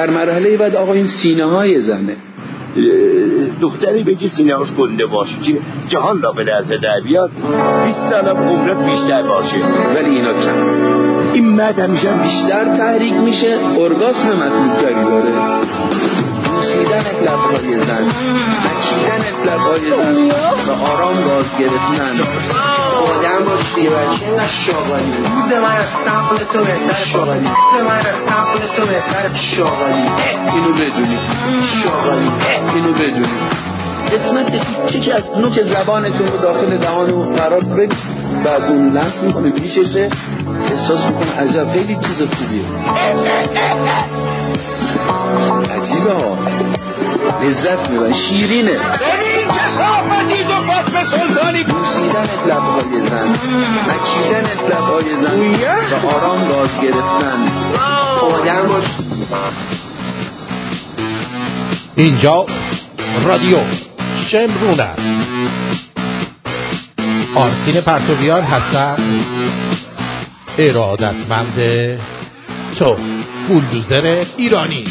در مرحله بعد آقا این سینه های زنه دختری به که سینهاش گنده باشه که جهان را به لحظه در بیاد 20 سال عمرت بیشتر باشه. ولی اینا کم این مرد همیشه بیشتر تحریک میشه. ارگاسم مطلوبتری داره. بوسیدن لبهای زن. مکیدن لبهای زن. و آرام گاز گرفتن. آدم باش دیگه بچه اینقدر شاغالی. روز من از تنقل تو بهتر شاغالی. روز من از تنقل تو بهتر شاغالی. اینو بدونی. شاغالی. اینو بدونی. قسمت چی از نوک زبانتون رو داخل دهان و قرار بدید بعد اون لمس می‌کنه پیششه احساس می‌کنه عجب خیلی چیز خوبیه. عجیبه ها. لذت میبن شیرینه. ببین کسافتی دو فاطمه سلطانی. بوسیدن لبهای زن. مکیدن لبهای زن. و آرام گاز گرفتن. آدم باش. اینجا رادیو شمرون است. آرتین پرتویان هستم ارادتمند تو. بولدوزر ایرانی.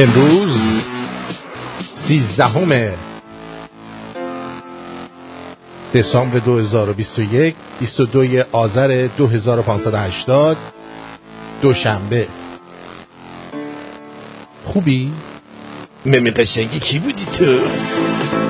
امروز سیزدهم دسامبر 2021 22 آذر 2580 دوشنبه خوبی؟ ممی قشنگی کی بودی تو؟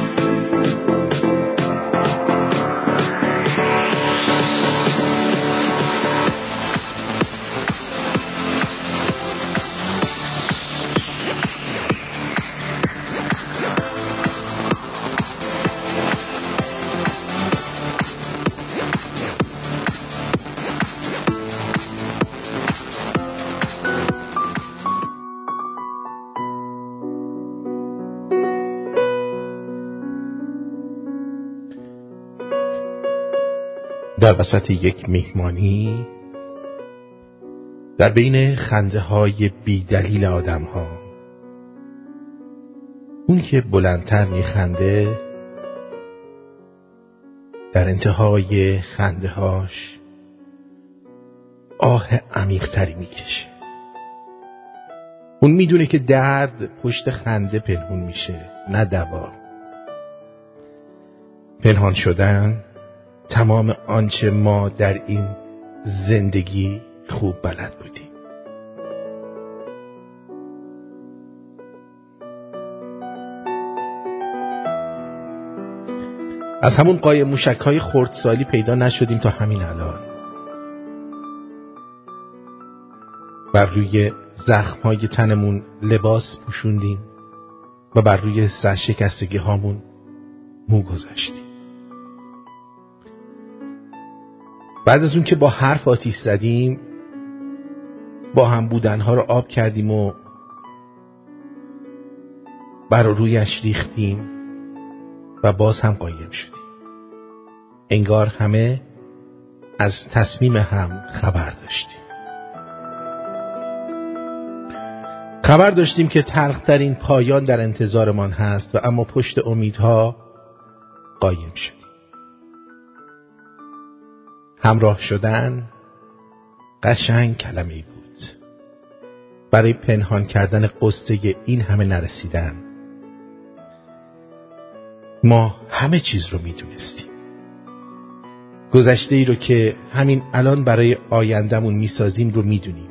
در وسط یک میهمانی در بین خنده های بیدلیل آدم ها اون که بلندتر میخنده در انتهای خنده هاش آه عمیقتری می‌کشه. اون می‌دونه که درد پشت خنده پنهون میشه نه دوا. پنهان شدن تمام آنچه ما در این زندگی خوب بلد بودیم. از همون قای موشک های خردسالی پیدا نشدیم تا همین الان. بر روی زخم های تنمون لباس پوشوندیم و بر روی سرشکستگی هامون مو گذاشتیم. بعد از اون که با حرف آتیش زدیم با هم بودنها رو آب کردیم و بر رویش ریختیم و باز هم قایم شدیم. انگار همه از تصمیم هم خبر داشتیم. خبر داشتیم که تلخترین پایان در انتظارمان هست و اما پشت امیدها قایم شد. همراه شدن قشنگ کلمه بود. برای پنهان کردن قصه این همه نرسیدن ما همه چیز رو می‌دونستیم. گذشته ای رو که همین الان برای آیندهمون می‌سازیم رو می‌دونیم.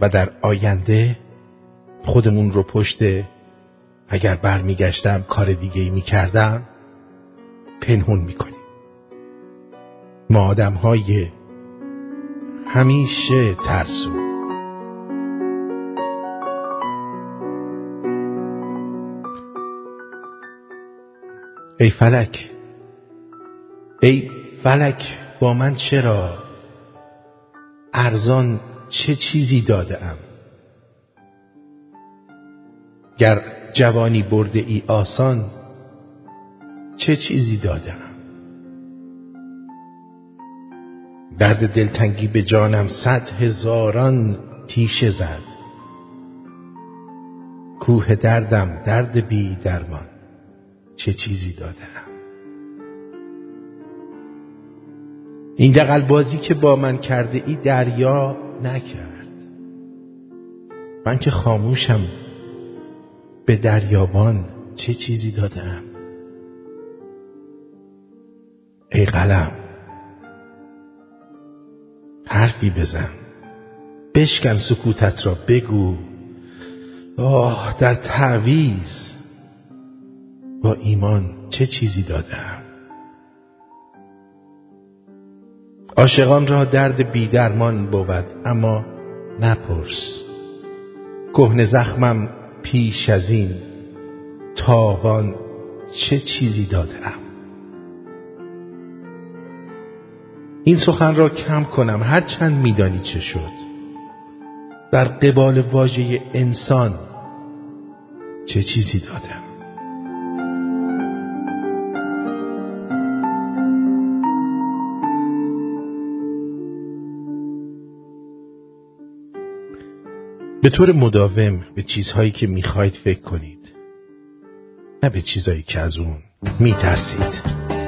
و در آینده خودمون رو پشت اگر برمیگشتم کار دیگه ای می‌کردم پنهون می‌کنیم. ما آدم های همیشه ترسو. ای فلک ای فلک با من چرا ارزان چه چیزی داده ام گر جوانی برده ای آسان چه چیزی دادم درد دلتنگی به جانم صد هزاران تیشه زد. کوه دردم درد بی درمان چه چیزی دادم این دقل بازی که با من کرده ای دریا نکرد. من که خاموشم به دریابان چه چیزی دادم ای قلم حرفی بزن. بشکن سکوتت را بگو. آه در تعویز با ایمان چه چیزی دادم؟ عاشقان را درد بیدرمان بود اما نپرس. کهن زخمم پیش از این تاوان چه چیزی دادم؟ این سخن را کم کنم هرچند میدانی چه شد. در قبال واژه انسان چه چیزی دادم؟ به طور مداوم به چیزهایی که می‌خواید فکر کنید نه به چیزهایی که از اون میترسید.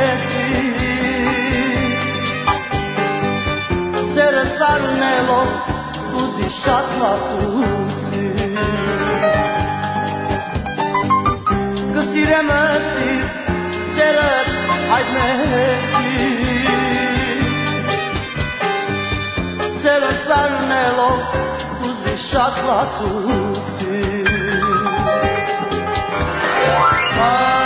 մեծի Սերը սարնելով ուզի շատ լացուցի Կսիրեմ ասի սերը այդ մեծի Սերը սարնելով ուզի շատ լացուցի Oh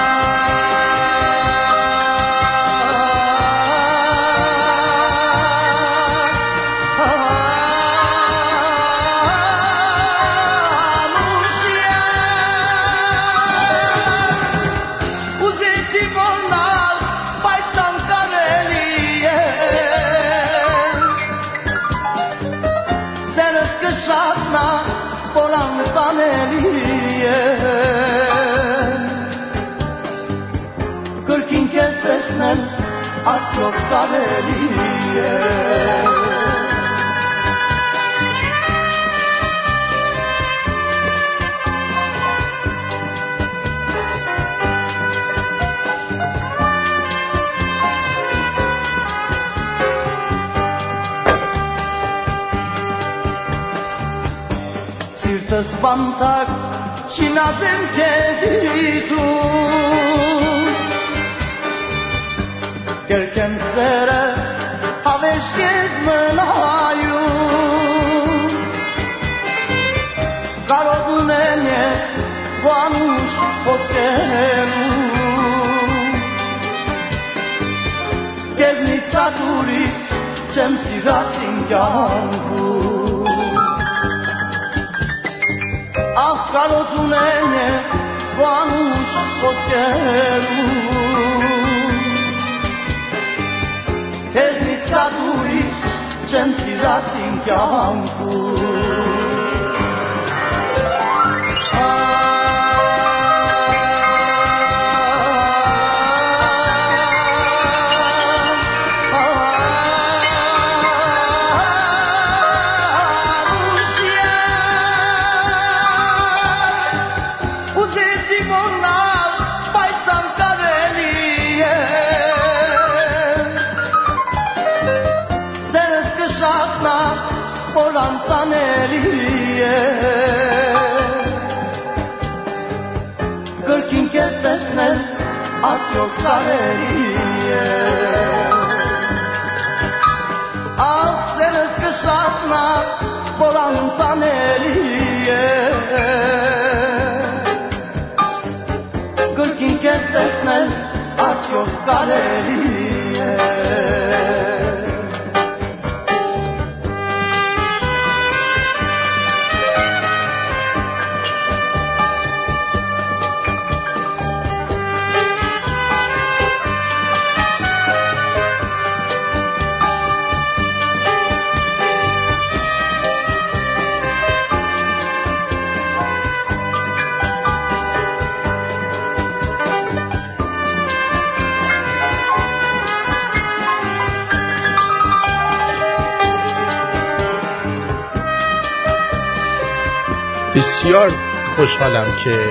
بسیار خوشحالم که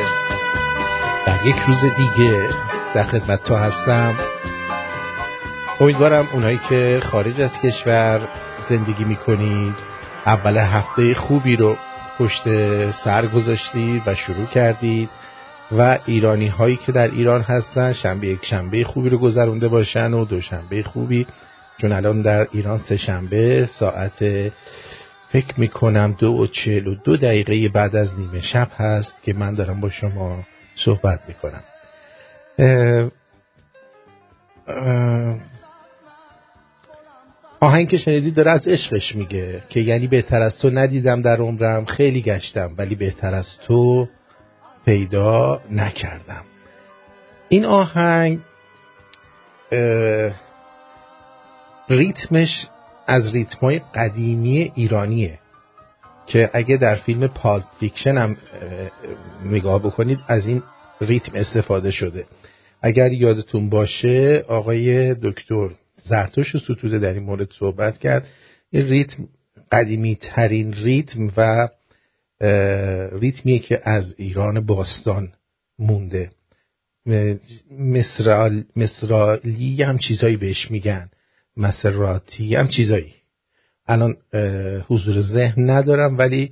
در یک روز دیگه در خدمت تو هستم. امیدوارم اونایی که خارج از کشور زندگی می‌کنید اول هفته خوبی رو پشت سر گذاشتید و شروع کردید و ایرانی هایی که در ایران هستن شنبه یک شنبه خوبی رو گذرونده باشن و دوشنبه خوبی چون الان در ایران سه شنبه ساعت فکر می‌کنم دو و چل و دو دقیقه بعد از نیمه شب هست که من دارم با شما صحبت می‌کنم. آهنگ که شنیدید داره از عشقش میگه که یعنی بهتر از تو ندیدم در عمرم خیلی گشتم ولی بهتر از تو پیدا نکردم. این آهنگ ریتمش از ریتمای قدیمی ایرانیه که اگه در فیلم Pulp Fiction هم نگاه بکنید از این ریتم استفاده شده. اگر یادتون باشه آقای دکتر زرتشت ستوده در این مورد صحبت کرد. این ریتم قدیمی ترین ریتم و ریتمیه که از ایران باستان مونده. مصرالی هم چیزایی بهش میگن. مسراتی هم چیزایی. الان حضور ذهن ندارم ولی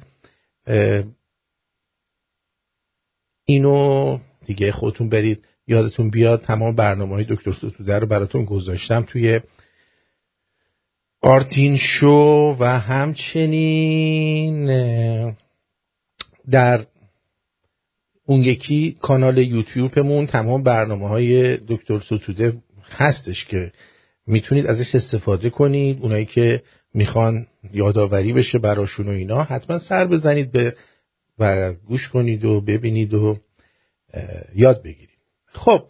اینو دیگه خودتون برید یادتون بیاد تمام برنامه های دکتر ستوده رو براتون گذاشتم توی آرتین شو و همچنین در اون یکی کانال یوتیوبمون تمام برنامه های دکتر ستوده هستش که می‌تونید ازش استفاده کنید. اونایی که می‌خوان یادآوری بشه براشون و اینا حتما سر بزنید به و گوش کنید و ببینید و یاد بگیرید. خب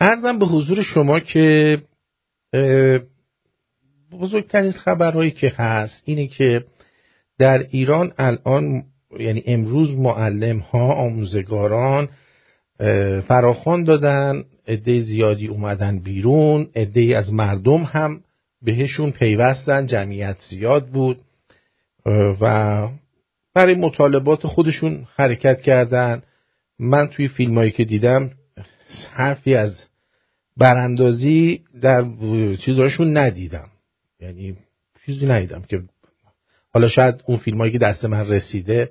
ارزم به حضور شما که بزرگترین خبرهایی که هست اینه که در ایران الان یعنی امروز معلم ها آموزگاران فراخوان دادن عده زیادی اومدن بیرون عده از مردم هم بهشون پیوستن جمعیت زیاد بود. و برای مطالبات خودشون حرکت کردن. من توی فیلم هایی که دیدم حرفی از براندازی در چیزهاشون ندیدم. یعنی چیزی ندیدم که حالا شاید اون فیلم هایی که دست من رسیده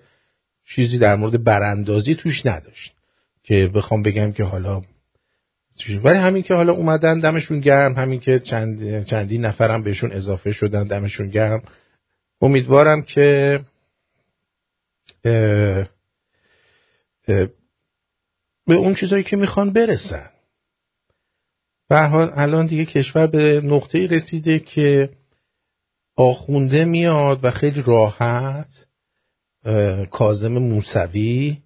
چیزی در مورد براندازی توش نداشت. که بخوام بگم که حالا ولی همین که حالا اومدن دمشون گرم همین که چند چندی نفرم بهشون اضافه شدن دمشون گرم. امیدوارم که به اون چیزایی که می‌خوان برسن. به حال الان دیگه کشور به نقطه رسیده که آخونده میاد و خیلی راحت کازم موسوی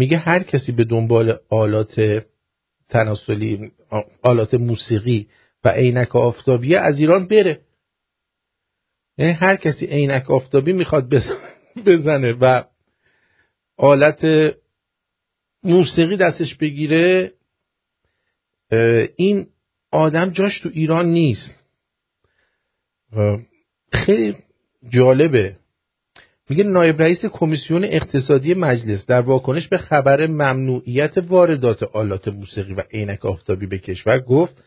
میگه هر کسی به دنبال آلات تناسلی آلات موسیقی و عینک آفتابی از ایران بره. یعنی هر کسی عینک آفتابی می‌خواد بزنه و آلت موسیقی دستش بگیره این آدم جاش تو ایران نیست. خیلی جالبه. میگه نایب رئیس کمیسیون اقتصادی مجلس در واکنش به خبر ممنوعیت واردات آلات موسیقی و عینک آفتابی به کشور گفت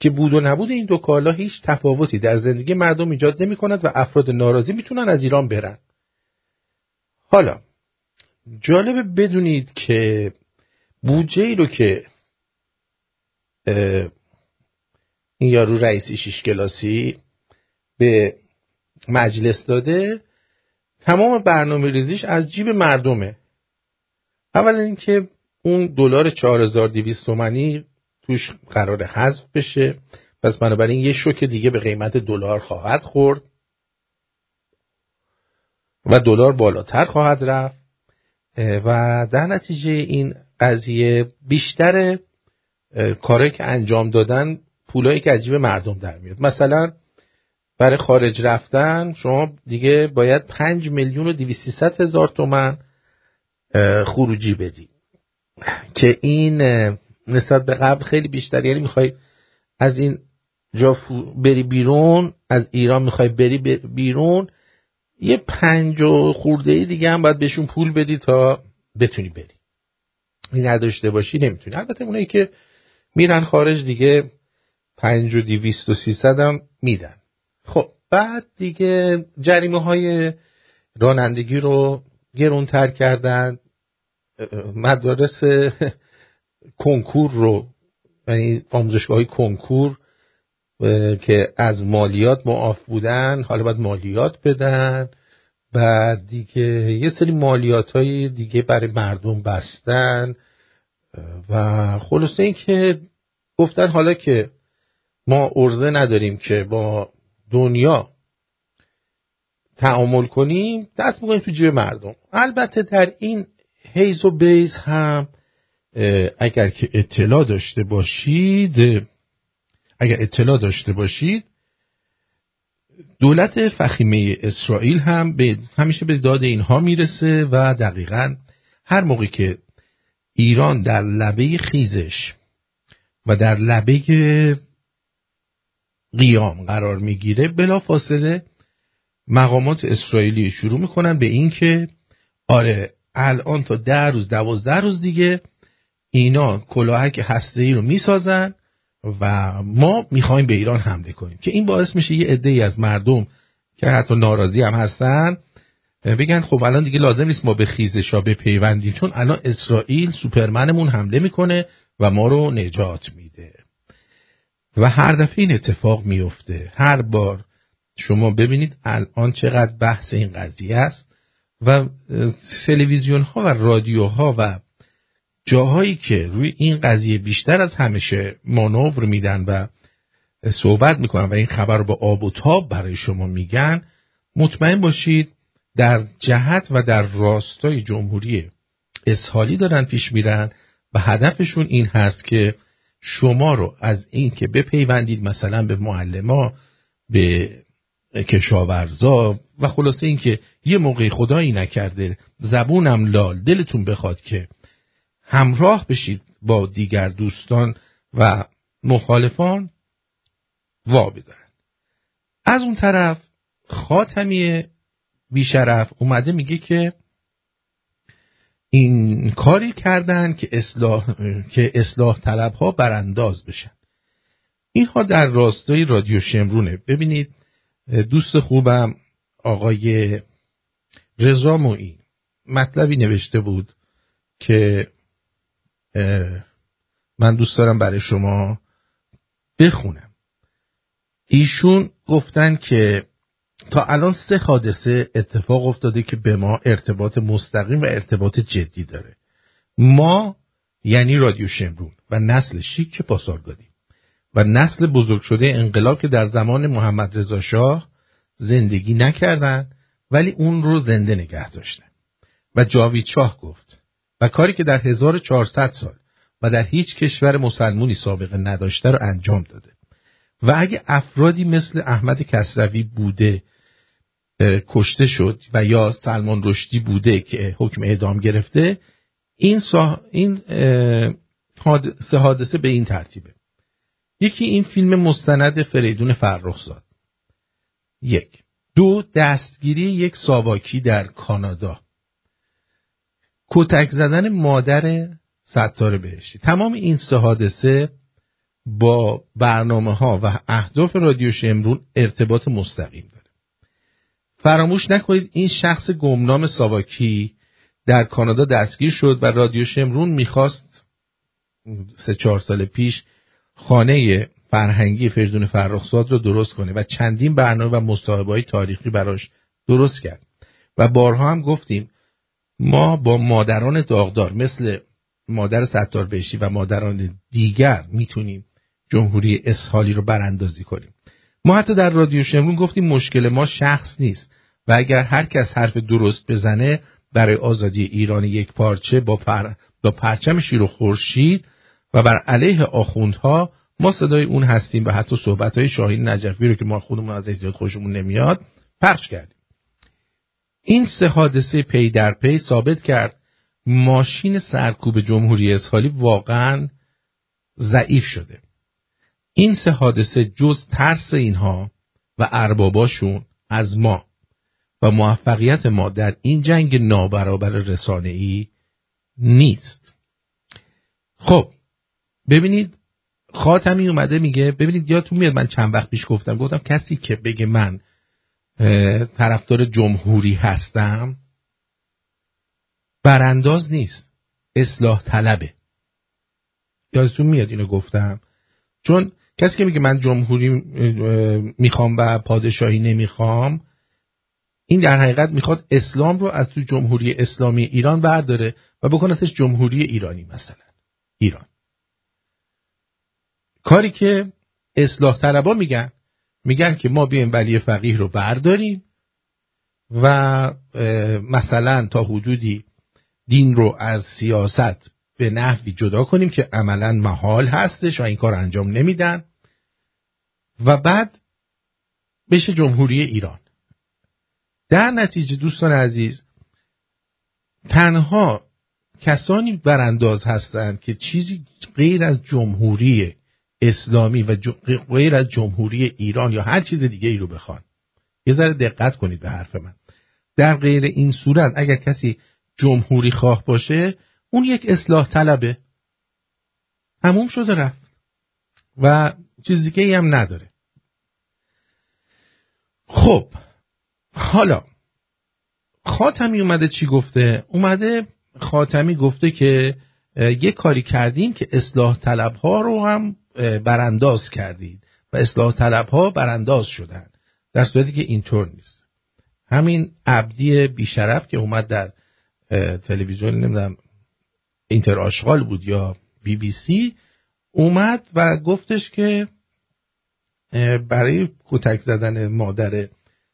که بود و نبود این دو کالا هیچ تفاوتی در زندگی مردم ایجاد نمی کند و افراد ناراضی می‌تونن از ایران برن. حالا جالبه بدونید که بودجه ای رو که این یارو رئیسی شیش کلاسی به مجلس داده تمام برنامه ریزیش از جیب مردمه. اولا اینکه اون دلار 4200 تومانی توش قرار حذف بشه. پس بنابراین یه شوک دیگه به قیمت دلار خواهد خورد و دلار بالاتر خواهد رفت. و در نتیجه این قضیه بیشتر کاری که انجام دادن پولایی که عجیب مردم در میاد. مثلا برای خارج رفتن شما دیگه باید 5 میلیون و 200 هزار تومن خروجی بدی. که این نسبت به قبل خیلی بیشتر. یعنی می‌خوای از این جا بری بیرون از ایران می‌خوای بری بیرون یه پنج و خورده دیگه هم باید بهشون پول بدی تا بتونی بری. این نداشته باشی نمی‌تونی. البته اونایی که میرن خارج دیگه پنج و دیویست و سیصد هم میدن. خب بعد دیگه جریمه های رانندگی رو گرونتر کردن. مدارس کنکور رو یعنی آموزشگاه کنکور که از مالیات معاف بودن حالا باید مالیات بدن. بعد دیگه یه سری مالیات های دیگه برای مردم بستن. و خلاصه این که گفتن حالا که ما ارزه نداریم که با دنیا تعامل کنیم دست می‌کنیم تو جیب مردم. البته در این هیز و بیز هم اگر که اطلاع داشته باشید اگر اطلاع داشته باشید دولت فخیمه اسرائیل هم به همیشه به داد اینها می‌رسه و دقیقا هر موقع که ایران در لبه خیزش و در لبه قیام قرار می‌گیره بلا فاصله مقامات اسرائیلی شروع می‌کنن به این که آره الان تا ده روز دوازده روز دیگه اینا کلاهک هسته ای رو می‌سازن و ما می‌خوایم به ایران حمله کنیم که این باعث میشه یه عده ای از مردم که حتی ناراضی هم هستن بگن خب الان دیگه لازم نیست ما به خیزشا بپیوندیم چون الان اسرائیل سوپرمنمون حمله می‌کنه و ما رو نجات میده. و هر دفعه این اتفاق میفته هر بار شما ببینید الان چقدر بحث این قضیه است و تلویزیون ها و رادیوها و جاهایی که روی این قضیه بیشتر از همیشه مانور میدن و صحبت می‌کنن و این خبر رو با آب و تاب برای شما میگن مطمئن باشید در جهت و در راستای جمهوری اسحالی دارن پیش میرن و هدفشون این هست که شما رو از این که بپیوندید مثلا به معلما به کشاورزا و خلاصه این که یه موقع خدایی نکرده زبونم لال دلتون بخواد که همراه بشید با دیگر دوستان و مخالفان وا بدارن. از اون طرف خاتمی بیشرف اومده میگه که این کاری کردن که اصلاح, که اصلاح طلب ها برانداز بشن. اینها در راستای رادیو شمرونه. ببینید دوست خوبم آقای رضا موئی مطلبی نوشته بود که من دوست دارم برای شما بخونم. ایشون گفتن که تا الان سه حادثه اتفاق افتاده که به ما ارتباط مستقیم و ارتباط جدی داره. ما یعنی رادیو شمرون و نسل شیک پاسارگادی و نسل بزرگ شده انقلاب که در زمان محمد رضا شاه زندگی نکردن ولی اون رو زنده نگه داشتن. و جاوید شاه گفت و کاری که در 1400 سال و در هیچ کشور مسلمونی سابقه نداشته رو انجام داده. و اگه افرادی مثل احمد کسروی بوده کشته شد و یا سلمان رشدی بوده که حکم اعدام گرفته این, سا... این سه حادثه به این ترتیبه. یکی این فیلم مستند فریدون فرخزاد. یک. دو دستگیری یک ساواکی در کانادا. کتک زدن مادر ستار بهشتی. تمام این سه حادثه با برنامه ها و اهداف رادیو شمرون ارتباط مستقیم داره. فراموش نکنید این شخص گمنام ساواکی در کانادا دستگیر شد و رادیو شمرون می‌خواست سه چهار سال پیش خانه فرهنگی فریدون فرخزاد رو درست کنه و چندین برنامه و مصاحبه های تاریخی براش درست کرد. و بارها هم گفتیم ما با مادران داغدار مثل مادر ستار بهشتی و مادران دیگر می‌تونیم جمهوری اسحالی رو براندازی کنیم. ما حتی در رادیو شمرون گفتیم مشکل ما شخص نیست و اگر هر کس حرف درست بزنه برای آزادی ایران یک پارچه با, پر... با پرچم شیر و خورشید و بر علیه آخوندها ما صدای اون هستیم و حتی صحبت های شاهین نجفی رو که ما خودمون از زیاد خوشمون نمیاد پخش کردیم. این سه حادثه پی در پی ثابت کرد ماشین سرکوب جمهوری اسحالی واقعا ضعیف شده. این سه حادثه جز ترس اینها و ارباباشون از ما و موفقیت ما در این جنگ نابرابر رسانه‌ای نیست. خب ببینید خاتمی اومده میگه ببینید یادتون میاد من چند وقت پیش گفتم گفتم کسی که بگه من طرفدار جمهوری هستم برانداز نیست اصلاح طلبه. یادتون میاد اینو گفتم؟ چون کسی که میگه من جمهوری می‌خوام و پادشاهی نمی‌خوام این در حقیقت می‌خواد اسلام رو از تو جمهوری اسلامی ایران برداره و بکنتش جمهوری ایرانی مثلا. ایران. کاری که اصلاح طلبا میگن میگن که ما بیایم ولی فقیه رو برداریم و مثلا تا حدودی دین رو از سیاست به نحوی جدا کنیم که عملا محال هستش و این کار انجام نمیدن. و بعد بشه جمهوری ایران. در نتیجه دوستان عزیز تنها کسانی برانداز هستند که چیزی غیر از جمهوری اسلامی و غیر از جمهوری ایران یا هر چیز دیگه ای رو بخوان. یه ذره دقت کنید به حرف من. در غیر این صورت اگر کسی جمهوری خواه باشه اون یک اصلاح طلبه. هموم شده رفت. و چیز دیگه ای هم نداره. خب حالا خاتمی اومده چی گفته؟ اومده خاتمی گفته که یه کاری کردیم که اصلاح طلب ها رو هم برانداز کردید و اصلاح طلب ها برانداز شدن در صورتی که اینطور نیست. همین عبدی بیشرف که اومد در تلویزیون نمی‌دونم اینتر آشغال بود یا بی بی سی اومد و گفتش که برای کتک زدن مادر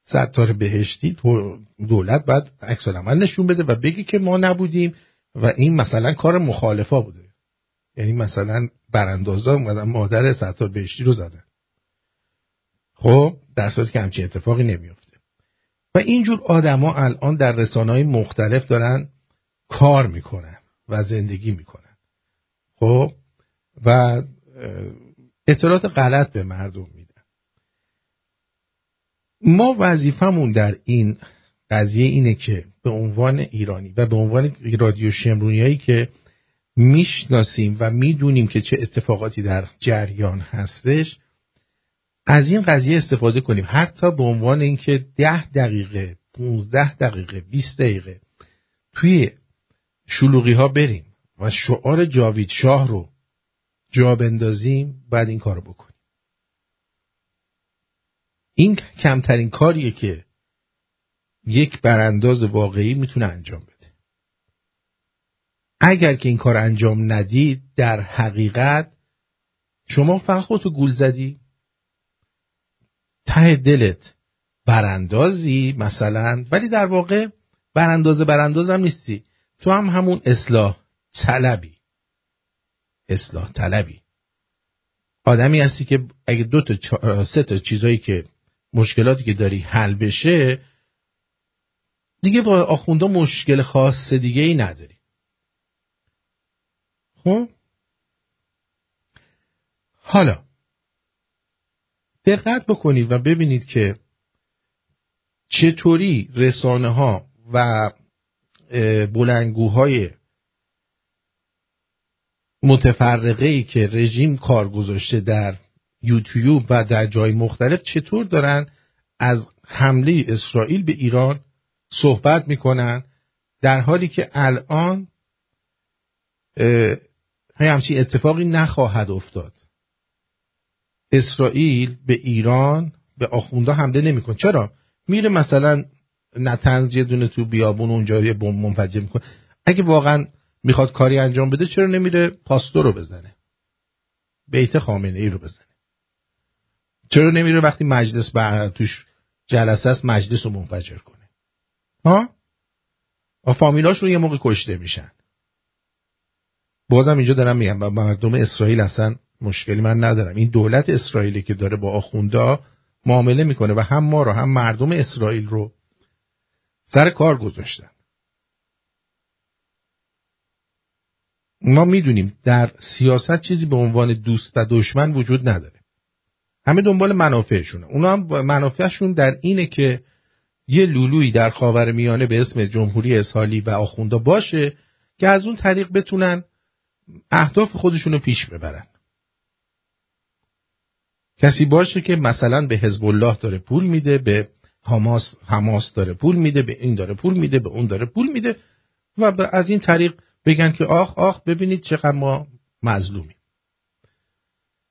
ستار بهشتی دولت باید عکس عمل نشون بده و بگی که ما نبودیم و این مثلا کار مخالفا بوده. یعنی مثلا براندازا اومدن مادر ستار بهشتی رو زدن. خب در صورتی که همچین اتفاقی نمیفته و اینجور آدما الان در رسانه های مختلف دارن کار می‌کنن و زندگی می‌کنن. خب و اطلاعات غلط به مردم. ما وظیفمون در این قضیه اینه که به عنوان ایرانی و به عنوان رادیو شمرونیایی که می‌شناسیم و می‌دونیم که چه اتفاقاتی در جریان هستش از این قضیه استفاده کنیم. حتی به عنوان اینکه ده دقیقه 15 دقیقه 20 دقیقه توی شلوغی ها بریم و شعار جاوید شاه رو جا بندازیم بعد این کارو بکنیم. این کمترین کاریه که یک برانداز واقعی می‌تونه انجام بده. اگر که این کار انجام ندید در حقیقت شما فقط خودتو گول زدی. ته دلت براندازی مثلا ولی در واقع برانداز برانداز نیستی. تو هم همون اصلاح طلبی. اصلاح طلبی. آدمی هستی که اگه دو تا سه تا چیزایی که مشکلاتی که داری حل بشه دیگه با آخونده مشکل خاص دیگه ای نداری. خب؟ حالا دقت بکنید و ببینید که چطوری رسانه ها و بلنگوهای متفرقه ای که رژیم کار گذاشته در یوتیوب و در جای مختلف چطور دارن از حمله اسرائیل به ایران صحبت می‌کنن؟ در حالی که الان همچین اتفاقی نخواهد افتاد. اسرائیل به ایران به آخونده حمله نمی‌کنه. چرا؟ میره مثلا نتنز یه دونه تو بیابون اونجا یه بمب منفجر می‌کنه. اگه واقعا می‌خواد کاری انجام بده چرا نمیره پاستور رو بزنه؟ بیت خامنه ای رو بزنه. چرا نمیره وقتی مجلس بر توش جلسه است مجلس رو منفجر کنه؟ ها؟ فامیلاش رو یه موقع کشته میشن. بازم اینجا دارم میگم و مردم اسرائیل اصلا مشکلی من ندارم. این دولت اسرائیلی که داره با آخونده معامله می‌کنه و هم ما رو هم مردم اسرائیل رو سر کار گذاشتن. ما می‌دونیم در سیاست چیزی به عنوان دوست و دشمن وجود نداره. همه دنبال منافعشونه. اونا هم منافعشون در اینه که یه لولویی در خاور میانه به اسم جمهوری اسحالی و آخوندا باشه که از اون طریق بتونن اهداف خودشون رو پیش ببرن. کسی باشه که مثلا به حزب الله داره پول میده به حماس حماس داره پول میده به این داره پول میده به اون داره پول میده و از این طریق بگن که آخ آخ ببینید چقدر ما مظلومیم.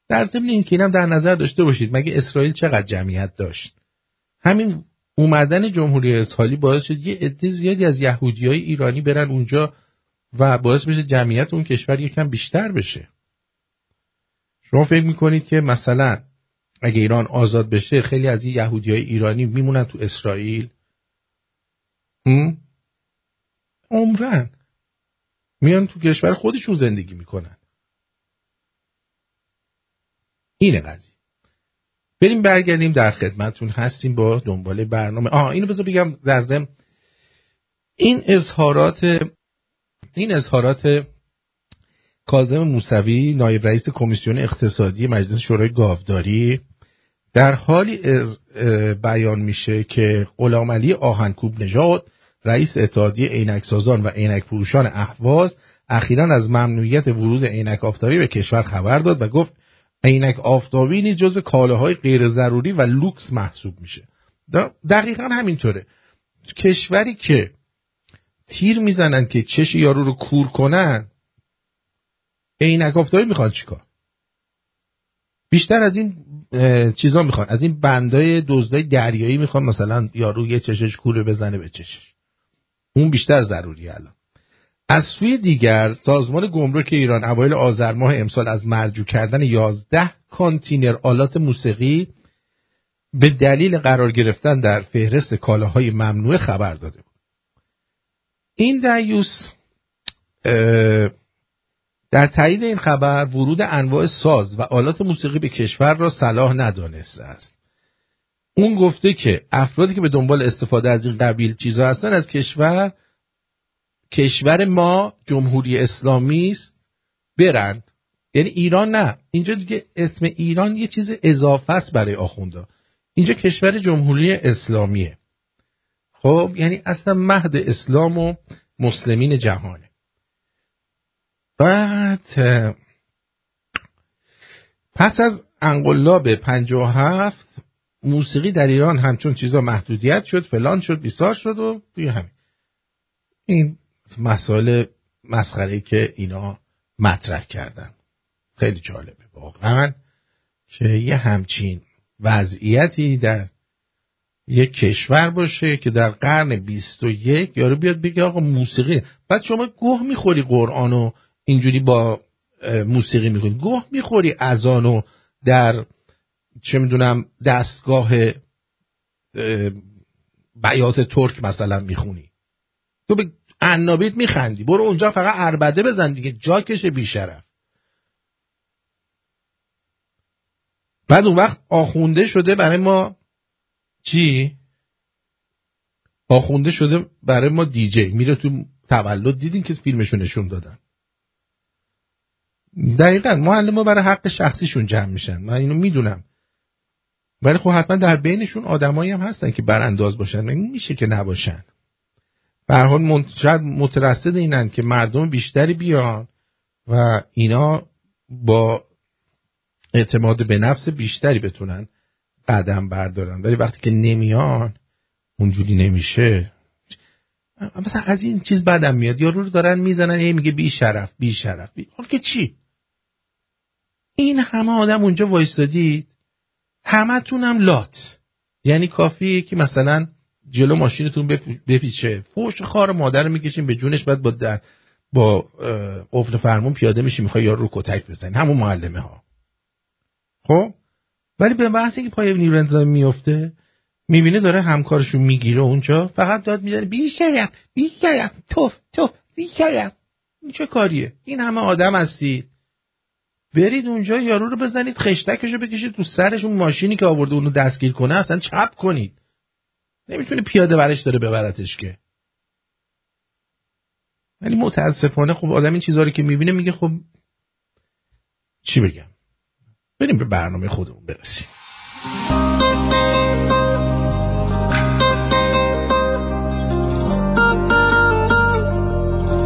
در ضمن این که اینم در نظر داشته باشید مگه اسرائیل چقدر جمعیت داشت؟ همین اومدن جمهوری اسرائیلی باعث شد یه عده زیادی از یهودی های ایرانی برن اونجا و باعث بشه جمعیت اون کشور یکم بیشتر بشه. شما فکر می‌کنید که مثلا اگه ایران آزاد بشه خیلی از یهودی های ایرانی میمونن تو اسرائیل؟ عمرن. میان تو کشور خودشون زندگی می‌کنن. اینه قضیه. بریم برگردیم در خدمتون. هستیم با دنبال برنامه. آه اینو بذار بگم در این اظهارات این اظهارات کاظم موسوی نایب رئیس کمیسیون اقتصادی مجلس شورای گاوداری در حالی بیان میشه که غلام علی آهنکوب نژاد رئیس اتحادیه عینکسازان و عینک فروشان اهواز اخیرا از ممنوعیت ورود عینک آفتابی به کشور خبر داد و گفت عینک آفتابی نیز جزو کالاهای غیر ضروری و لوکس محسوب میشه. دقیقا همینطوره. کشوری که تیر می‌زنن که چش یارو رو کور کنن عینک آفتابی می‌خوان چیکار؟ بیشتر از این چیزا می‌خوان. از این بندای دزدای دریایی می‌خوان مثلا یارو یه چشش کوره بزنه به چشش. اون بیشتر ضروری الان. از سوی دیگر سازمان گمرک ایران اوایل آذر ماه امسال از مرجو کردن 11 کانتینر آلات موسیقی به دلیل قرار گرفتن در فهرست کالاهای ممنوع خبر داده بود. این دیوس در تایید این خبر ورود انواع ساز و آلات موسیقی به کشور را صلاح ندانسته است. اون گفته که افرادی که به دنبال استفاده از این قبیل چیزها هستن از کشور کشور ما جمهوری اسلامی است برن. یعنی ایران نه. اینجا دیگه اسم ایران یه چیز اضافه است برای آخونده. اینجا کشور جمهوری اسلامیه. خب یعنی اصلا مهد اسلام و مسلمین جهانه. بعد پس از انقلاب هفت موسیقی در ایران همچون چیزا محدودیت شد فلان شد بیسار شد و توی همین. این مسائل مسخره که اینا مطرح کردن. خیلی جالبه واقعا که یه همچین وضعیتی در یک کشور باشه که در قرن 21 یارو بیاد بگه آقا موسیقی بعد شما گوه می‌خوری قرآنو اینجوری با موسیقی می‌کنی گوه می‌خوری اذانو در چه می‌دونم دستگاه بیات ترک مثلا می‌خونی. تو به عنابیت میخندی. برو اونجا فقط اربده بزن دیگه. جاکش بیشرف. بعد اون وقت آخونده شده برای ما چی؟ آخونده شده برای ما دیجی میره تو تولد. دیدین که فیلمشو نشون دادن. دقیقا. معلم برای حق شخصیشون جمع میشن. من اینو می‌دونم. ولی خب حتما در بینشون آدمایی هم هستن که برانداز باشن. این میشه که نباشن. به حال شاید مترصد اینن که مردم بیشتری بیان و اینا با اعتماد به نفس بیشتری بتونن قدم بردارن. ولی وقتی که نمیان اونجوری نمیشه. مثلا از این چیز بدم میاد. یارو رو دارن می‌زنن یه میگه بی شرف بی شرف. بی... که چی؟ این همه آدم اونجا وایستادید. همه تونم لات. یعنی کافیه که مثلا جلو ماشینتون بپیچه. فوش خار مادر می‌کشیم به جونش بعد با در با قفل فرمون پیاده میشی می‌خوای یارو رو کتک بزنی همون معلمه ها. خب؟ ولی به بحثی که پای نیرو انتظامی میفته می‌بینه داره همکارشون می‌گیره اونجا. فقط داد می‌زنه بیشترم بیشترم توف توف بیشترم این چه کاریه؟ این همه آدم هستید. برید اونجا یارو رو بزنید خشتکشو بکشید تو سرش. اون ماشینی که آورده اونو دستگیر کنه اصلا چپ کنید. نمی‌تونه پیاده برش داره ببرتش که. ولی متاسفانه خب آدم این چیزها رو که می‌بینه میگه خب چی بگم؟ بریم به برنامه خودمون برسیم.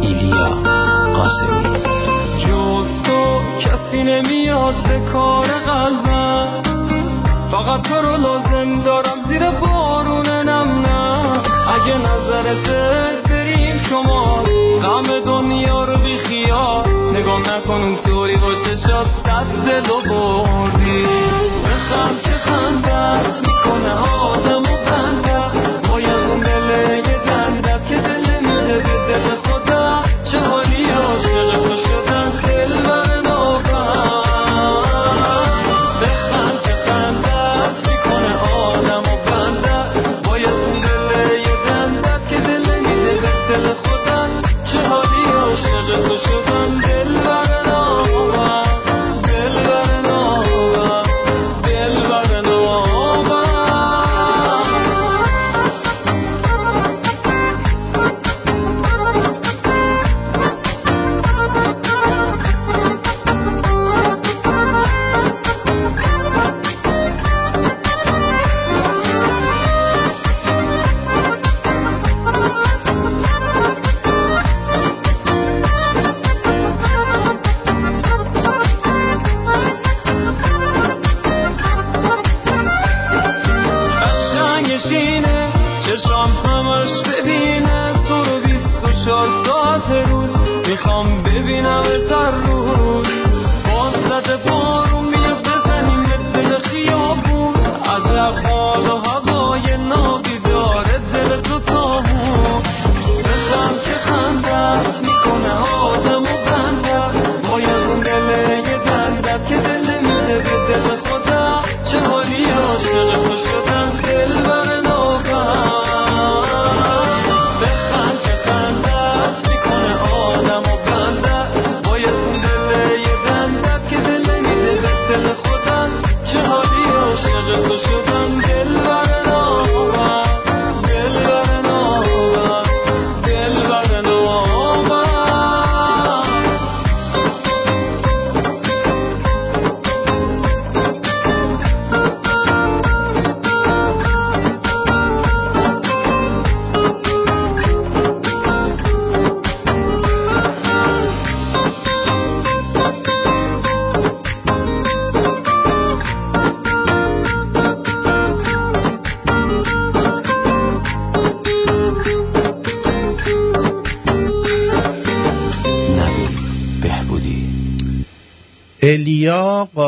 ایلیا قاسمی. جز تو کسی نمیاد به کار قلبم. فقط تو رو لازم دارم زیر نه اگه نظرت بریم شما غم دنیا رو بی خیال. نگاه نکن اونطوری باشه شاد صد دل بردی. بخند که خندت می‌کنه آدم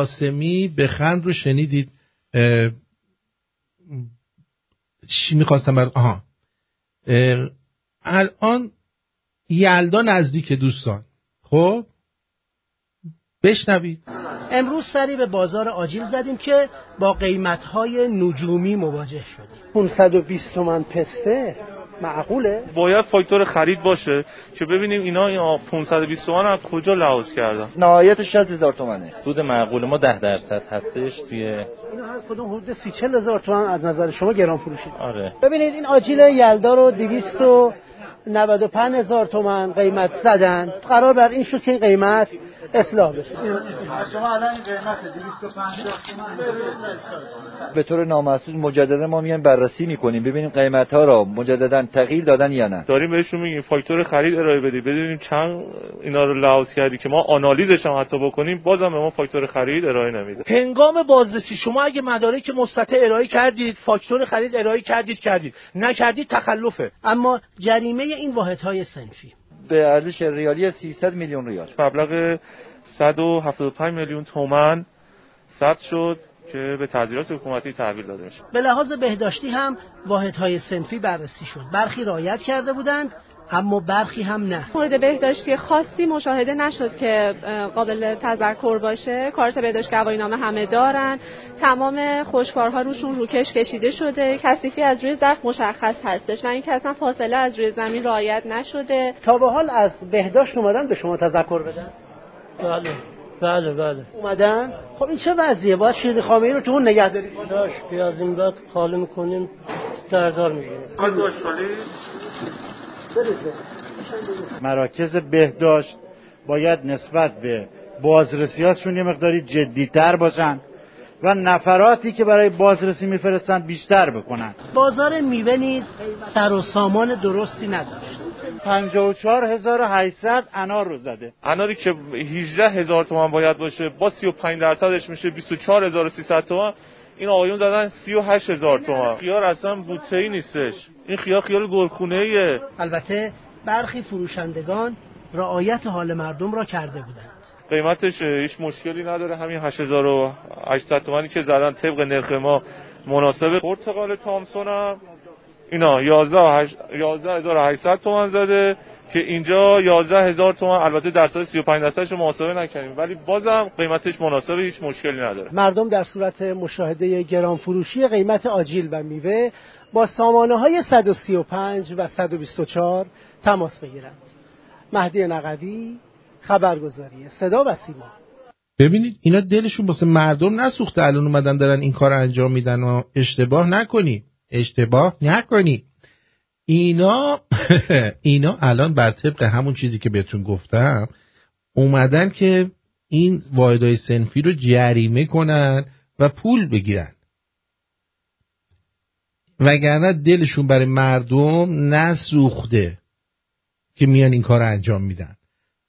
قاسمی بخند رو شنیدید چی می‌خواستم بر آها. اه، الان یلدا نزدیک دوستان. خب؟ بشنوید. امروز سری به بازار آجیل زدیم که با قیمت‌های نجومی مواجه شدیم. 520 تومن پسته. معقوله؟ باید فاکتور خرید باشه که ببینیم اینا این آ- 520 تومن از کجا لحاظ کردن. نهایت 60 هزار تومنه. سود معقول ما ده درصد هستش توی اینا هر کدوم حدود 30 40 هزار تومن از نظر شما گران فروشید آره. ببینید این آجیل یلدا رو 295 هزار تومن قیمت زدن. قرار بر این شد که این قیمت اصلاح بشه. شما الان این قیمت 250 به طور نامحسوس مجددا ما میایم بررسی می‌کنیم ببینیم قیمت ها را مجددا تغییر دادن یا نه. داریم بهشون میگیم فاکتور خرید ارائه بدید. ببینیم چند اینا رو لحاظ کردی که ما آنالیزش هم حتی بکنیم بازم به ما فاکتور خرید ارائه نمیده. هنگام بازرسی شما اگه مدارک مثبت ارائه کردید فاکتور خرید ارائه کردید کردید. نکردید تخلفه. اما جریمه این واحدهای صنفی به ارزش ریالی 300 میلیون ریال. مبلغ 175 میلیون تومن ثبت شد که به تعذیرات حکومتی تحویل داده میشه. به لحاظ بهداشتی هم واحدهای صنفی بررسی شد. برخی رعایت کرده بودند اما برخی هم نه. مورد بهداشتی خاصی مشاهده نشد که قابل تذکر باشه. کارت بهداشت گواهی نامه همه دارن. تمام خوشکارها روشون روکش کشیده شده. کثیفی از روی ظرف مشخص هستش. و اینکه اصلا فاصله از روی زمین رعایت نشده. تا به حال از بهداشت اومدن به شما تذکر بدن؟ بله. بله بله. اومدن؟ خب این چه وضعیه؟ باید شیرینی خامه رو تو اون نگه دارید که از این بعد خالی می‌کنیم. دردار می‌گیریم. مراکز بهداشت باید نسبت به بازرسی هاشون یه مقداری جدیتر باشن و نفراتی که برای بازرسی میفرستن بیشتر بکنن. بازار میوه نیز سر و سامان درستی نداشت 54800 انار رو زده. اناری که 18 هزار تومن باید باشه با 35 درصدش میشه 24300 تومن. این آقایون زدن 38 هزار تومن خیار اصلا بوته ای نیستش. این خیار خیار گلخونه ایه البته برخی فروشندگان رعایت حال مردم را کرده بودند. قیمتش هیچ مشکلی نداره. همین 8800 تومانی که زدن طبق نرخ ما مناسب پرتقال تامسون هم اینا 11 11800 تومن زده. که اینجا 11000 تومن البته درصد 35 درصدش محاسبه نکنیم ولی بازم قیمتش مناسب هیچ مشکلی نداره. مردم در صورت مشاهده گران فروشی قیمت آجیل و میوه با سامانه های 135 و 124 تماس بگیرند. مهدی نقوی خبرگزاری صدا و سیما. ببینید اینا دلشون واسه مردم نسوخته. الان اومدن دارن این کار انجام میدن و اشتباه نکنید. اشتباه نکنید. اینا اینا الان بر طبق همون چیزی که بهتون گفتم اومدن که این واحدهای سنفی رو جریمه کنن و پول بگیرن. وگرنه دلشون برای مردم نسوخته که میان این کار انجام میدن.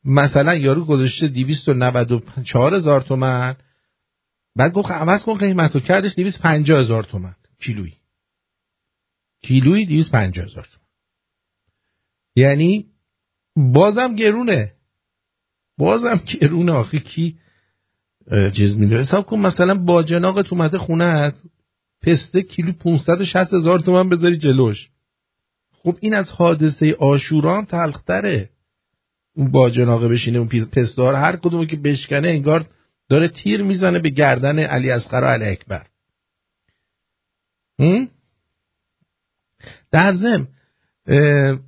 مثلا یارو گذاشته 294 هزار تومن بعد گفت عوض کن قیمت رو کردش 250 هزار تومن کیلویی. کیلویی 250 هزار یعنی بازم گرونه. بازم گرونه. آخه کی چیز میده؟ حساب کن مثلا با جناقت اومده خونه پسته کیلو 560 هزار تومن بذاری جلوش. خب این از حادثه آشوران تلختره. اون با جناقه بشینه اون پستار هر کدومو که بشکنه انگار داره تیر می‌زنه به گردن علی اصغر و علی اکبر. در زم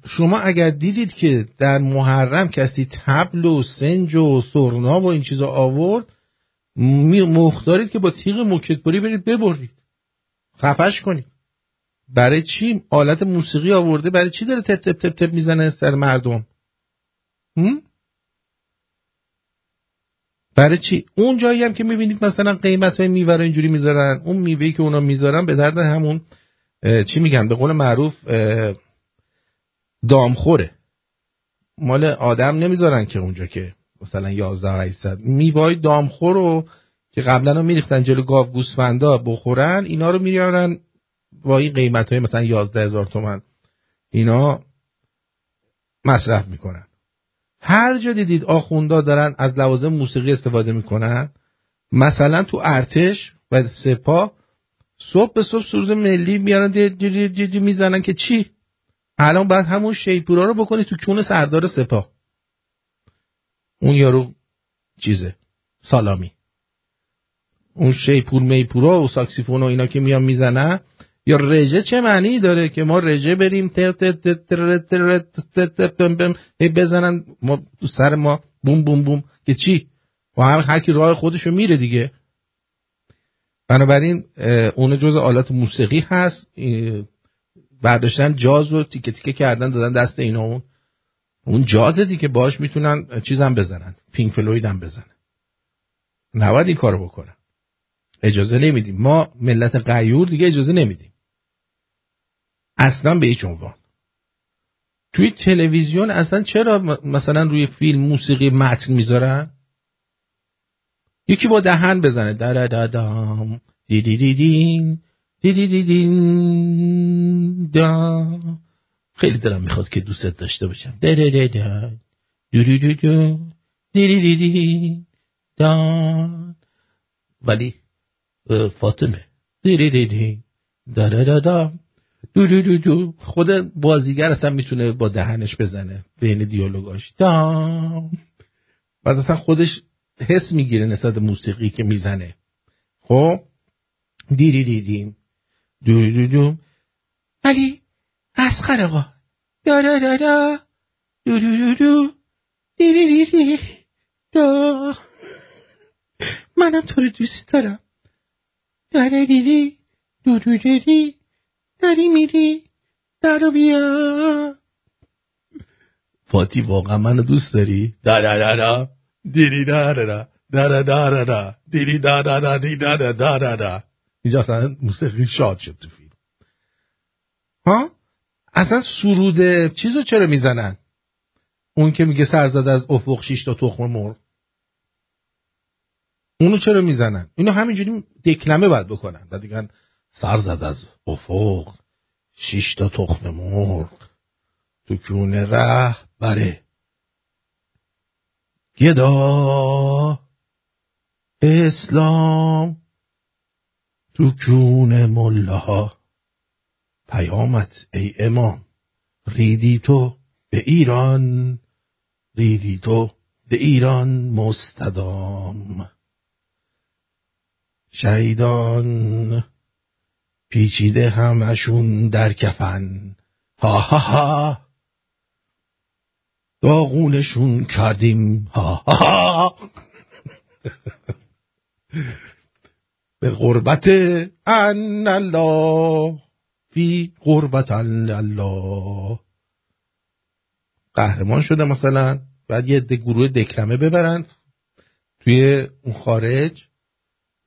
شما اگر دیدید که در محرم کسی تبل و سنج و سرنا و این چیزا آورد مختارید که با تیغ موکتبری برید ببرید. خفش کنید. برای چی؟ آلت موسیقی آورده. برای چی داره تپ تپ تپ تپ می‌زنه سر مردم؟ برای چی؟ اون جایی هم که می‌بینید مثلا قیمت های میوه اینجوری می‌ذارن اون میوهی که اونا می‌ذارن به درد همون چی میگن؟ به قول معروف دامخوره. مال آدم نمی‌ذارن که اونجا که مثلا 11 800 میوای دامخور رو که قبلا رو میریختن جلو گاو گوسفندا بخورن اینا رو میارن با این قیمت های مثلا 11 هزار اینا مصرف می‌کنن. هر جا دیدید آخوندا دارن از لوازم موسیقی استفاده می‌کنن مثلا تو ارتش و سپاه صبح به صبح سوز ملی میارن دی می‌زنن که چی الان باید همون شیپورا رو بکنی تو کون سردار سپاه اون یارو چیزه سالامی اون شیپور میپورا و ساکسیفون و اینا که میان می‌زنن یا رژه چه معنی داره که ما رژه بریم بزنن ما سر ما بوم بوم بوم که چی و هر کی راه خودشو میره دیگه بنابراین اون جز آلات موسیقی هست. برداشتن جاز و تیکه تیکه کردن دادن دست اینا. اون اون جازه دیگه باش می‌تونن چیزم بزنن. پینک فلوید هم بزنن. نباید این کارو بکنن. اجازه نمیدیم. ما ملت قیور دیگه اجازه نمیدیم. اصلا به هیچ عنوان. توی تلویزیون اصلا چرا مثلا روی فیلم موسیقی متن می‌ذارن؟ یکی با دهن بزنه. در دادام دی دی دی دین دی دی دی دین دا. خیلی دلم می‌خواد که دوستت داشته باشم. در در در دو دو دو دو. دی دی دی دی. دا. ولی فاطمه. دی دی دی دی. دا دا دا دو دو دو دو. خود بازیگر اصلا می‌تونه با دهنش بزنه. بین دیالوگاش. دام بعد اصلا خودش حس می‌گیره نسبت موسیقی که می‌زنه. خب؟ دیری دیدیم دو دو دو. ولی اسخر آقا. دا دا دا دا. دو دو دو دو. دیری دیری دا. منم تو رو دوست دارم. دا دیدی دو دو دیدی داری میری. درو بیا. فاتی واقعا منو دوست داری؟ دارا دارا دیری دارا دارا دارا دیری دارا دی دارا دارا اینجا اصلا موسیقی شاد شد تو فیلم. ها؟ اصلا سرود چیزو چرا می‌زنن؟ اون که میگه سرزده از افق شیش تا تخم مرغ. اونو چرا می‌زنن؟ اینو همینجوری دکلمه باید بکنن. و دیگه سرزد از افق شیش تا تخم مرغ. تو کون ره بره گدا اسلام تو کون ملاها. پیامت ای امام. ریدی تو به ایران. ریدی تو به ایران مستدام. شهیدان پیچیده همشون در کفن. ها ها ها. داغونشون کردیم. ها به قربت ان الله فی قربت الله قهرمان شده مثلا. بعد یه گروه دکلمه ببرند توی اون خارج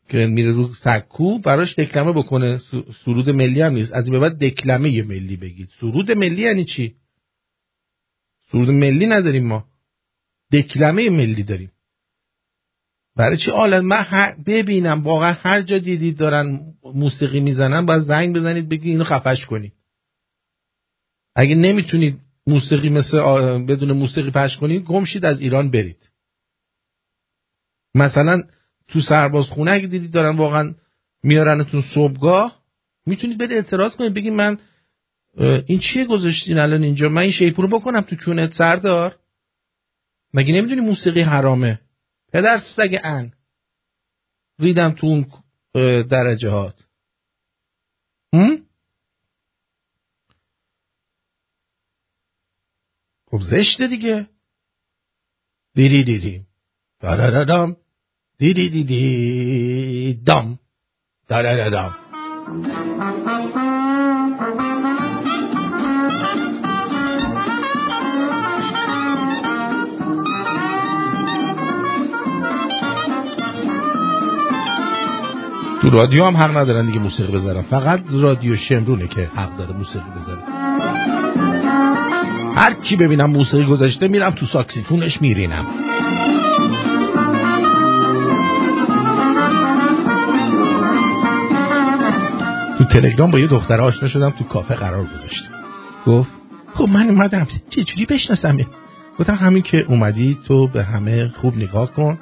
که میره رو سکو براش دکلمه بکنه. سرود ملی هم نیست. از این به بعد دکلمه ملی بگید. سرود ملی یعنی چی؟ سرود ملی نداریم ما. دکلمه ملی داریم. برای چی آلن من ببینم واقعا هر جا دیدید دارن موسیقی می‌زنن باید زنگ بزنید بگید اینو خفش کنید. اگه نمی‌تونید موسیقی مثل بدون موسیقی پخش کنید گمشید از ایران برید. مثلا تو سرباز خونه اگه دیدید دارن واقعا میارنتون صبحگاه می‌تونید بده اعتراض کنید بگید من این چیه گذاشتین الان اینجا؟ من این شیپور بکنم تو کونت سردار. مگه نمی‌دونی موسیقی حرامه؟ پدر سگ ان. ریدم تو اون درجهات خب زشته دیگه. دیری دیری. دارارارام دیری دیری. دام. دارارارام تو رادیو هم حق ندارن دیگه موسیقی بذارن. فقط رادیو شمرونه که حق داره موسیقی بذاره. هر کی ببینم موسیقی گذاشته میرم تو ساکسیفونش میرینم. تو تلگرام با یه دختر آشنا شدم تو کافه قرار گذاشتم. گفت خب من اومدم. چه جوری بشناسم گفتم همین که اومدی تو به همه خوب نگاه کن.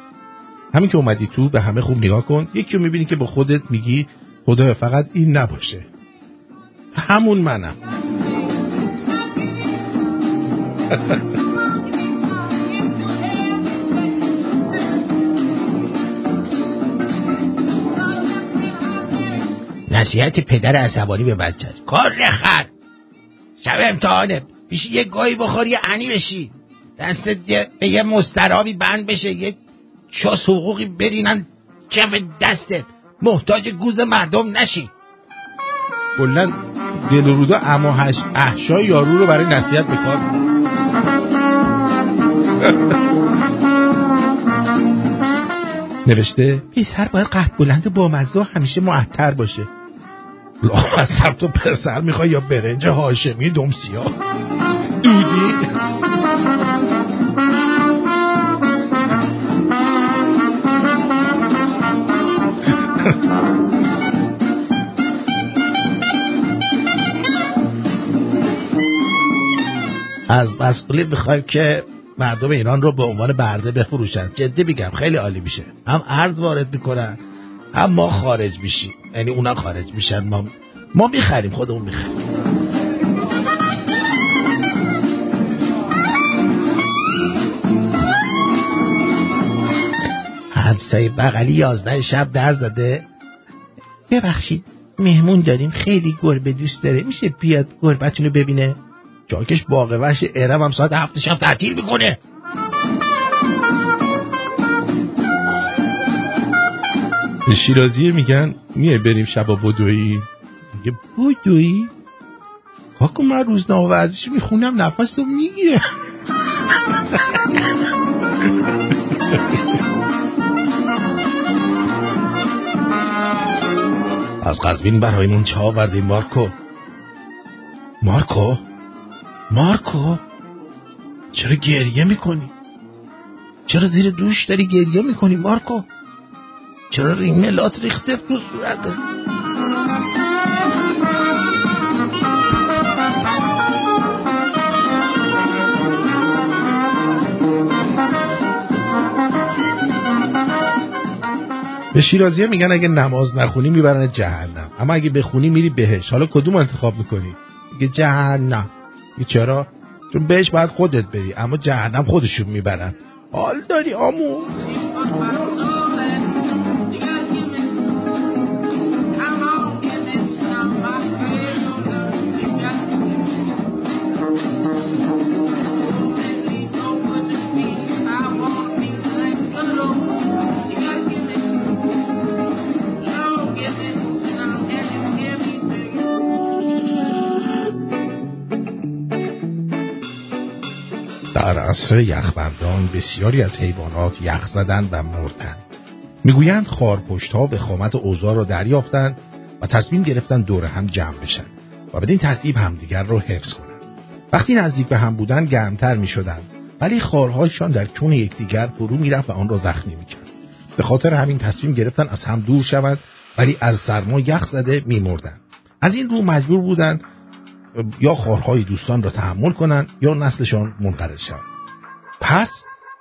همین که اومدی تو به همه خوب نگاه کن یکی رو می‌بینی که با خودت میگی خدا فقط این نباشه. همون منم. نصیحت پدر عصبانی به بچه. کار نخر. شب امتحانه. بیشی یه گاهی بخوری یه عنی بشی دستت به یه مسترابی بند بشه یه چاس حقوقی برینن کف دستت. محتاج گوز مردم نشی. کلا دل رودا اما احشای یارو رو برای نصیحت بکار نوشته؟ پسر باید قهد بلند با مزه همیشه معطر باشه. لامصب تو پسر می‌خوای یا برنج هاشمی دمسیا دودی؟ از مسئولی می‌خوایم که مردم ایران رو به عنوان برده بفروشن. جدی میگم خیلی عالی میشه. هم ارز وارد می‌کنن هم ما خارج میشیم. یعنی اونا خارج میشن ما ما می‌خریم خودمون می‌خریم. همسایه بغلی یازده شب در زده. ببخشید مهمون داریم خیلی گربه دوست داره. میشه بیاد گربتون رو ببینه؟ جاکش باقه وش ارم هم ساعت هفت شب تعطیل می‌کنه. شیرازیه میگن میه بریم شبا بدویی. میگه بدویی؟ کاکو من روزنامه ورزشی می‌خونم نفس رو می‌گیره. از قزوین برایمون چه آوردیم مارکو. مارکو؟ مارکو چرا گریه می‌کنی؟ چرا زیر دوش داری گریه می‌کنی مارکو؟ چرا ریملات ریخته تو صورته به شیرازیه میگن اگه نماز نخونی می‌برن جهنم. اما اگه بخونی میری بهش حالا کدوم انتخاب می‌کنی؟ میگه جهنم. چرا؟ چون بهش باید خودت بری اما جهنم خودشون می‌برن. حال داری آمو؟ در عصر یخبندان بسیاری از حیوانات یخ زدند و مردند. می‌گویند خارپشت ها به خامت اوضاع را دریافتند و تصمیم گرفتند دور هم جمع بشن و بدین ترتیب همدیگر را حفظ کنند. وقتی نزدیک به هم بودند گرمتر می شدند ولی خارهایشان در چون یکدیگر فرو می‌رفت و آن را زخمی می‌کرد. به خاطر همین تصمیم گرفتن از هم دور شوند ولی از سرما یخ زده میمردند. از این رو مجبور بودند یا خارهای دوستان را تحمل کنند یا نسلشان منقرض شود پس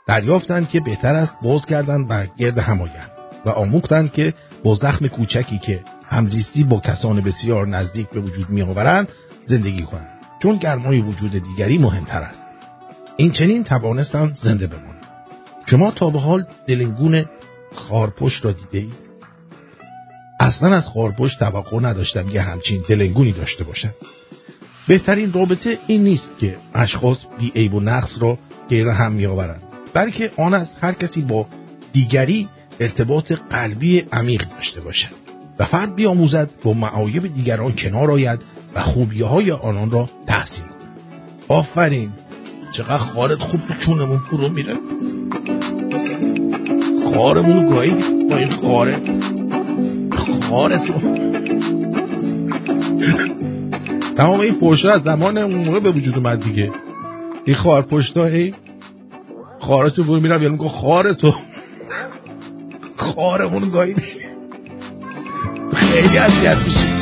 دریافتند که بهتر است باز کردند و گرد هم آیند و آموختند که با زخم کوچکی که همزیستی با کسان بسیار نزدیک به وجود می آورند زندگی کنند. چون گرمای وجود دیگری مهمتر است. این چنین توانستند زنده بمانند شما تا به حال دلنگون خارپشت را دیده اید؟ اصلا از خارپشت توقع نداشتم یه همچین دلنگونی داشته باشند بهترین رابطه این نیست که اشخاص بی عیب و نقص را غیر هم می آورند بلکه آن است هر کسی با دیگری ارتباط قلبی عمیق داشته باشد و فرد بیاموزد با معایب دیگران کنار آید و خوبی های آنان را تحسین کند. آفرین! چقدر خارت خوب تو چونمون فرو میره. خارمون گاهید با این خارت. خارتو تمام این فوشه از زمان اون موقع به وجود اومد دیگه. این خار پشتا هی؟ خارتو برو میرم یعنی میگو خارتو خارمون گاهید خیلی اذیت میشه.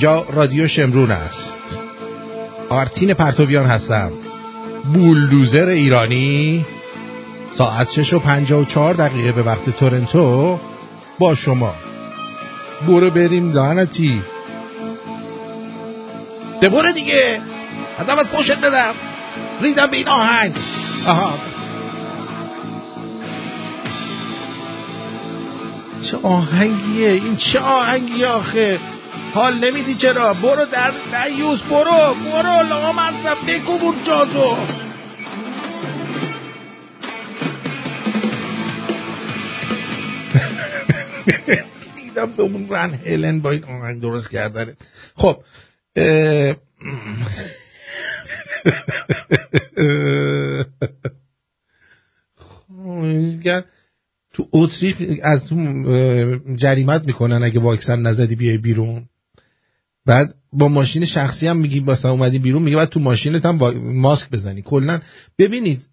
اینجا رادیو شمرون است. آرتین پرتویان هستم. بولدوزر ایرانی. ساعت 6 و 54 دقیقه به وقت تورنتو با شما. برو بریم لعنتی. برو دیگه. ازم فوشت بدم. ریدم به این آهنگ. آها. چه آهنگیه؟ این چه آهنگیه آخه؟ حال نمیدی چرا؟ برو در دیوز برو برو لامصب بکوبون جازو دیدم به اون رن هلن با این آهنگ درست کردن. خب میگن تو اتریش از تو جریمت می‌کنن اگه واکسن نزدی بیای بیرون. بعد با ماشین شخصی هم میگی مثلا اومدی بیرون میگه بعد تو ماشینت هم ماسک بزنی. کلا ببینید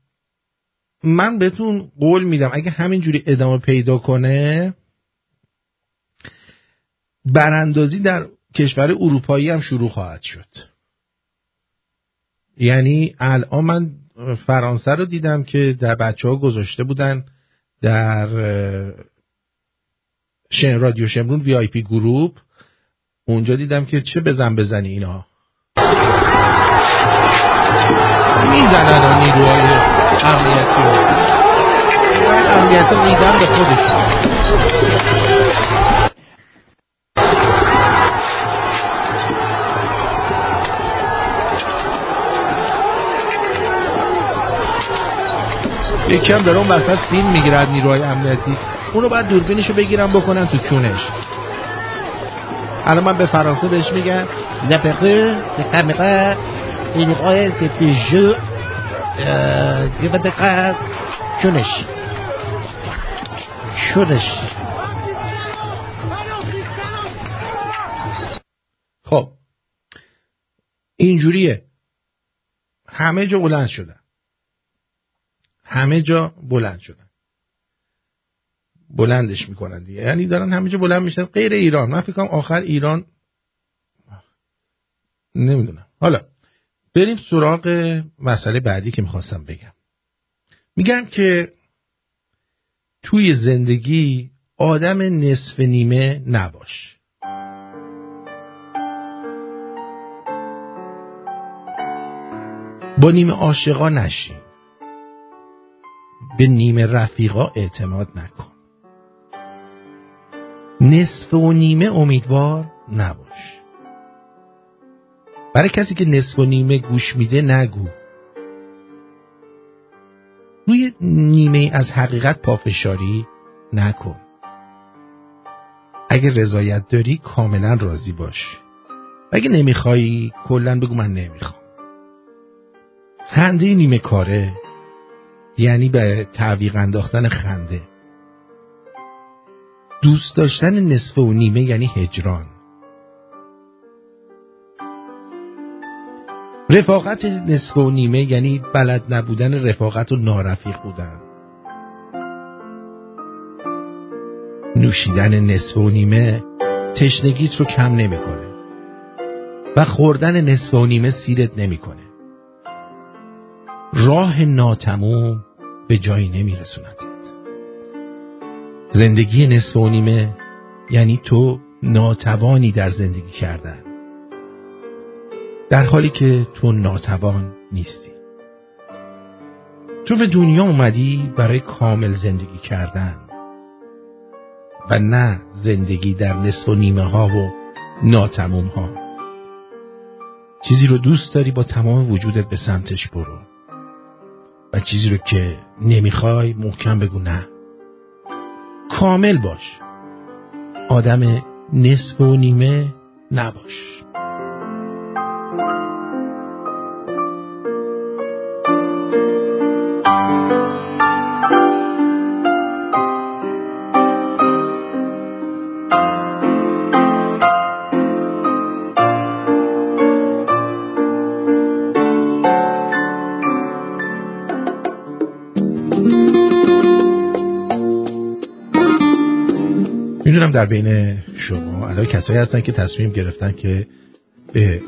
من بهتون قول میدم اگه همینجوری ادامه پیدا کنه براندازی در کشور اروپایی هم شروع خواهد شد. یعنی الان من فرانسه رو دیدم که در بچه ها گذاشته بودن در شن رادیو شمرون وی آی پی گروپ. اونجا دیدم که چه بزن بزنی اینا. می‌زنن ها نیروهای امنیتی رو. امنیتی رو میدن به خودشون. یکی هم داره اون وسط فیلم می‌گیرد نیروهای امنیتی. اونو بعد دوربینشو بگیرم بکنن تو چونش. الان من به فرانسه بهش میگم. لپقه کامیرا نیروهای تپیجو دیگه دقیقه چونش چونش خب. اینجوریه. همه جا بلند شدن. همه جا بلند شدن. بلندش می‌کنن دیگه. یعنی دارن همه جا بلند میشن. غیر ایران. من فکر آخر ایران نمی‌دونم. حالا بریم سراغ مسئله بعدی که می‌خواستم بگم. میگم که توی زندگی آدم نصف نیمه نباش. با نیمه عاشقا نشین. به نیمه رفیقا اعتماد نکن. نصف و نیمه امیدوار نباش. برای کسی که نصف و نیمه گوش میده نگو. روی نیمه از حقیقت پافشاری نکن. اگه رضایت داری کاملا راضی باش. اگه نمی‌خوای کلا بگو من نمی‌خوام. خنده نیمه کاره یعنی به تعویق انداختن خنده. دوست داشتن نصف و نیمه یعنی هجران. رفاقت نصف و نیمه یعنی بلد نبودن رفاقت و نارفیق بودن. نوشیدن نصف و نیمه تشنگیت رو کم نمی‌کنه. و خوردن نصف و نیمه سیرت نمی‌کنه. راه ناتموم به جایی نمیرسونتت زندگی نصف و نیمه یعنی تو ناتوانی در زندگی کردن. در حالی که تو ناتوان نیستی. تو به دنیا اومدی برای کامل زندگی کردن. و نه زندگی در نصف و نیمه ها و ناتموم ها. چیزی رو دوست داری با تمام وجودت به سمتش برو. و چیزی رو که نمی‌خوای محکم بگو نه. کامل باش. آدم نصف و نیمه نباش. در بین شما الان کسایی هستن که تصمیم گرفتن که به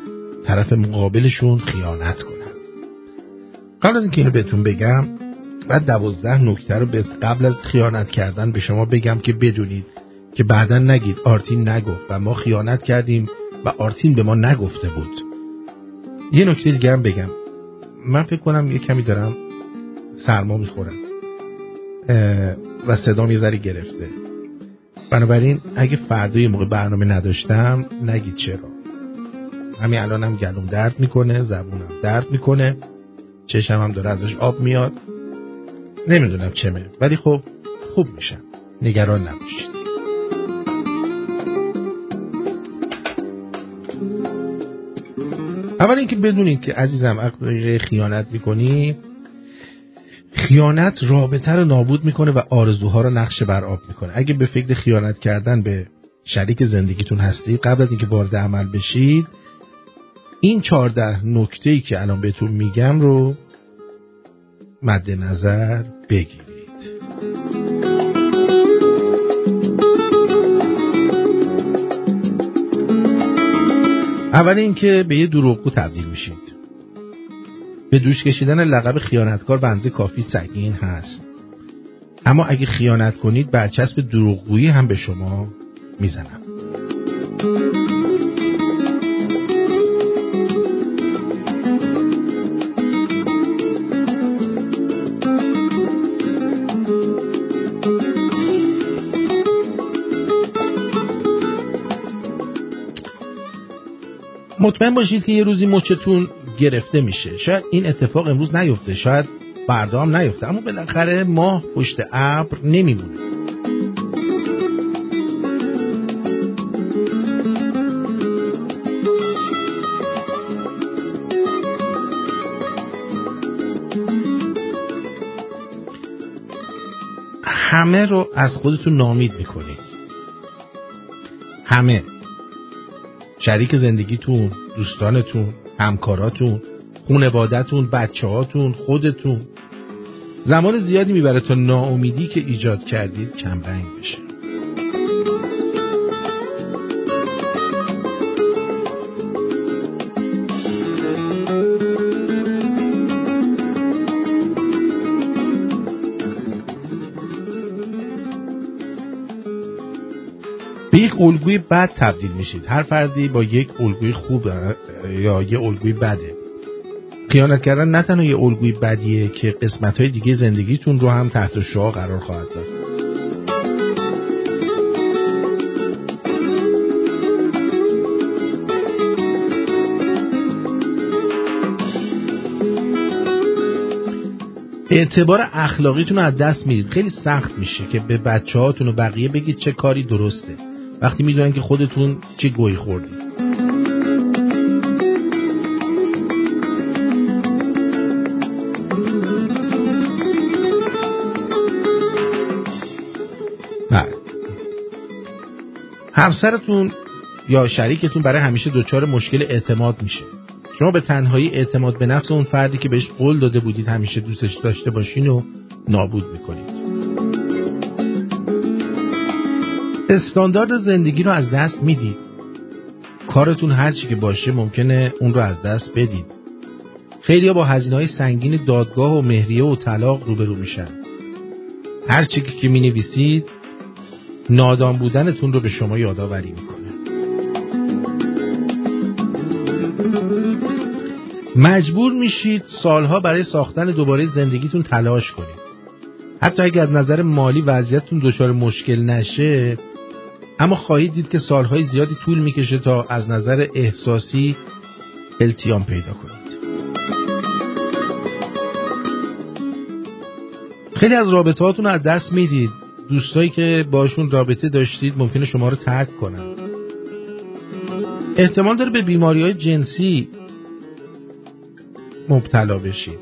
طرف مقابلشون خیانت کنن. قبل از اینکه اینو بهتون بگم بعد دوازده نکته رو به قبل از خیانت کردن به شما بگم که بدونید که بعدا نگید. آرتین نگفت و ما خیانت کردیم و آرتین به ما نگفته بود. یه نکته دیگه هم بگم. من فکر کنم یه کمی دارم سرما می‌خورم. و صدام یه ذره گرفته. بنابراین اگه فردا یه موقع برنامه نداشتم نگید چرا. همین الانم هم گلوم درد می‌کنه زبونم درد می‌کنه چشم هم داره ازش آب میاد. نمی‌دونم چمه ولی خب خوب میشم. نگران نباشید. اول اینکه بدونید که عزیزم اگه خیانت می‌کنی خیانت رابطه رو نابود می‌کنه و آرزوها رو نقشه بر آب می‌کنه. اگه به فکر خیانت کردن به شریک زندگیتون هستی قبل از اینکه وارد عمل بشید این چهارده نکته ای که الان بهتون میگم رو مد نظر بگیرید. اول اینکه به یه دروغگو تبدیل میشید. به دوش کشیدن لقب خیانتکار بنده کافی سنگین هست. اما اگه خیانت کنید برچسب دروغگویی هم به شما می‌زنم. مطمئن باشید که یه روزی مچتون گرفته میشه. شاید این اتفاق امروز نیفته شاید فردا هم نیفته. اما بالاخره ماه پشت ابر نمیمونه. همه رو از خودتون نامید می‌کنید. همه. شریک زندگیتون دوستانتون. همکاراتون خونوادتون بچه هاتون خودتون. زمان زیادی می‌بره تا ناامیدی که ایجاد کردید کمرنگ بشه. الگوی بد تبدیل میشید. هر فردی با یک الگوی خوب یا یه الگوی بده. خیانت کردن نه تنها یه الگوی بدیه که قسمت های دیگه زندگیتون رو هم تحت شعا قرار خواهد داد. اعتبار اخلاقیتون رو از دست می‌دید. خیلی سخت میشه که به بچه هاتون و بقیه بگید چه کاری درسته. وقتی می‌دونن که خودتون چه گوی خوردید. بله. همسرتون یا شریکتون برای همیشه دچار مشکل اعتماد میشه. شما به تنهایی اعتماد به نفس اون فردی که بهش قول داده بودید همیشه دوستش داشته باشین و نابود می‌کنید. استاندارد زندگی رو از دست می‌دید. کارتون هر چی که باشه ممکنه اون رو از دست بدید. خیلی با هزینه های سنگین دادگاه و مهریه و طلاق روبرو میشن. هر چی که می نویسید نادان بودنتون رو به شما یادآوری می‌کنه. مجبور میشید سالها برای ساختن دوباره زندگیتون تلاش کنید. حتی اگر از نظر مالی وضعیتتون دچار مشکل نشه اما خواهید دید که سالهای زیادی طول می‌کشه تا از نظر احساسی التیام پیدا کنید. خیلی از رابطه هاتون رو از دست می‌دید. دوستایی که باشون رابطه داشتید ممکنه شما رو ترک کنن. احتمال داره به بیماری های جنسی مبتلا بشید.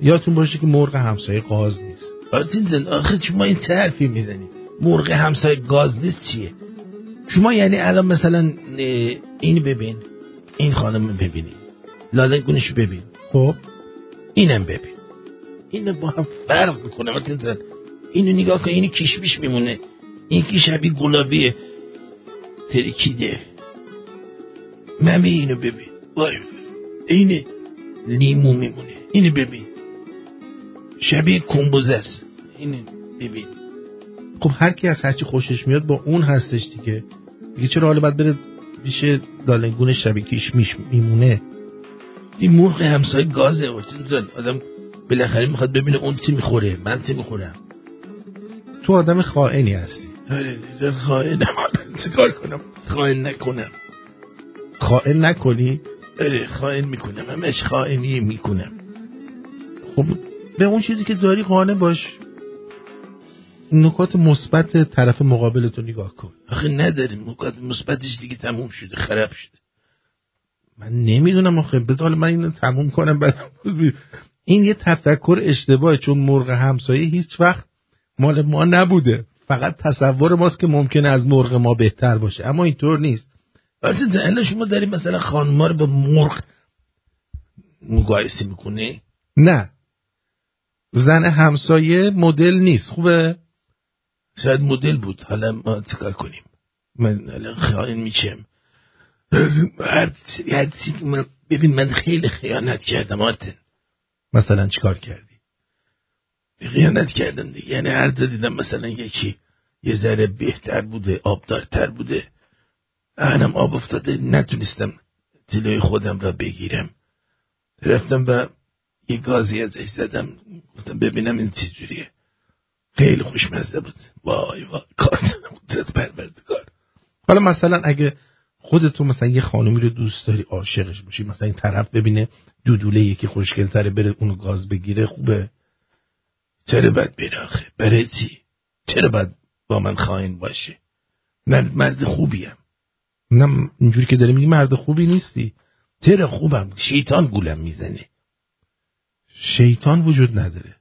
یادتون باشه که مرغ همسایه گاز نیست. آرتین زن آخه شما این حرفی می‌زنید. مرغ همسایه گاز نیست چیه؟ شما یعنی الان مثلا این ببین این خانم ببینی. لاله گونش ببین. خب. اینم ببین. اینو با هم فرق می‌کنه اینو نگاه کن اینو کشمیش میمونه. این که شبیه گلابیه. ترکیده. ممی اینو ببین. وای. اینه لیمو میمونه. اینو ببین. شبیه کمبوزه است. اینو ببین. خب هر کی از هرچی خوشش میاد با اون هستش دیگه. دیگه چرا حالا باید بره پیش دالنگون شبیه کشمیش میمونه؟ این مرغ همسایه گازه آدم بالاخره می‌خواد ببینه اون چی می‌خوره من چی می‌خورم. تو آدم خائنی هستی. آره خائنم چیکار کنم؟ خائن نکنم. خائن نکنی؟ آره خائن می‌کنم همش خائنی می‌کنم. خب به اون چیزی که داری قانع باش. نکات مثبت طرف مقابلتو نگاه کن. آخه نداریم. نکات مثبتش دیگه تموم شده خراب شده. من نمی‌دونم آخه. بذار من اینو تموم کنم بعد. این یه تفکر اشتباهه چون مرغ همسایه هیچ وقت مال ما نبوده. فقط تصور ماست که ممکنه از مرغ ما بهتر باشه. اما اینطور نیست. وقتی الان شما داری مثلا خانما رو با مرغ مقایسه می‌کنه نه. زن همسایه مدل نیست. خوبه؟ شاید مدل بود. حالا ما چیکار کنیم؟ من الان خائن میشم هر من ببین من خیلی خیانت کردم آرتن. مثلا چیکار کردی؟ خیانت کردم دیگه. یعنی هر دیدم مثلا یکی یه ذره بهتر بوده آبدارتر بوده. اهنم آب افتاده. نتونستم جلوی خودم را بگیرم. رفتم و یه گازی ازش زدم. گفتم ببینم این چی جوریه. خیلی خوشمزه بود. وای وای کار قدرت پروردگار. حالا مثلا اگه خودتون مثلا یه خانومی رو دوست داری عاشقش باشی مثلا این طرف ببینه دودوله یکی خوشگلتره بره اونو گاز بگیره خوبه. چرا باید بره آخه؟ برای چی؟ چرا باید با من خواهین باشه من مرد خوبیم. نه اینجوری که داری میگی مرد خوبی نیستی. چرا خوبم؟ شیطان گولم می‌زنه. شیطان وجود نداره.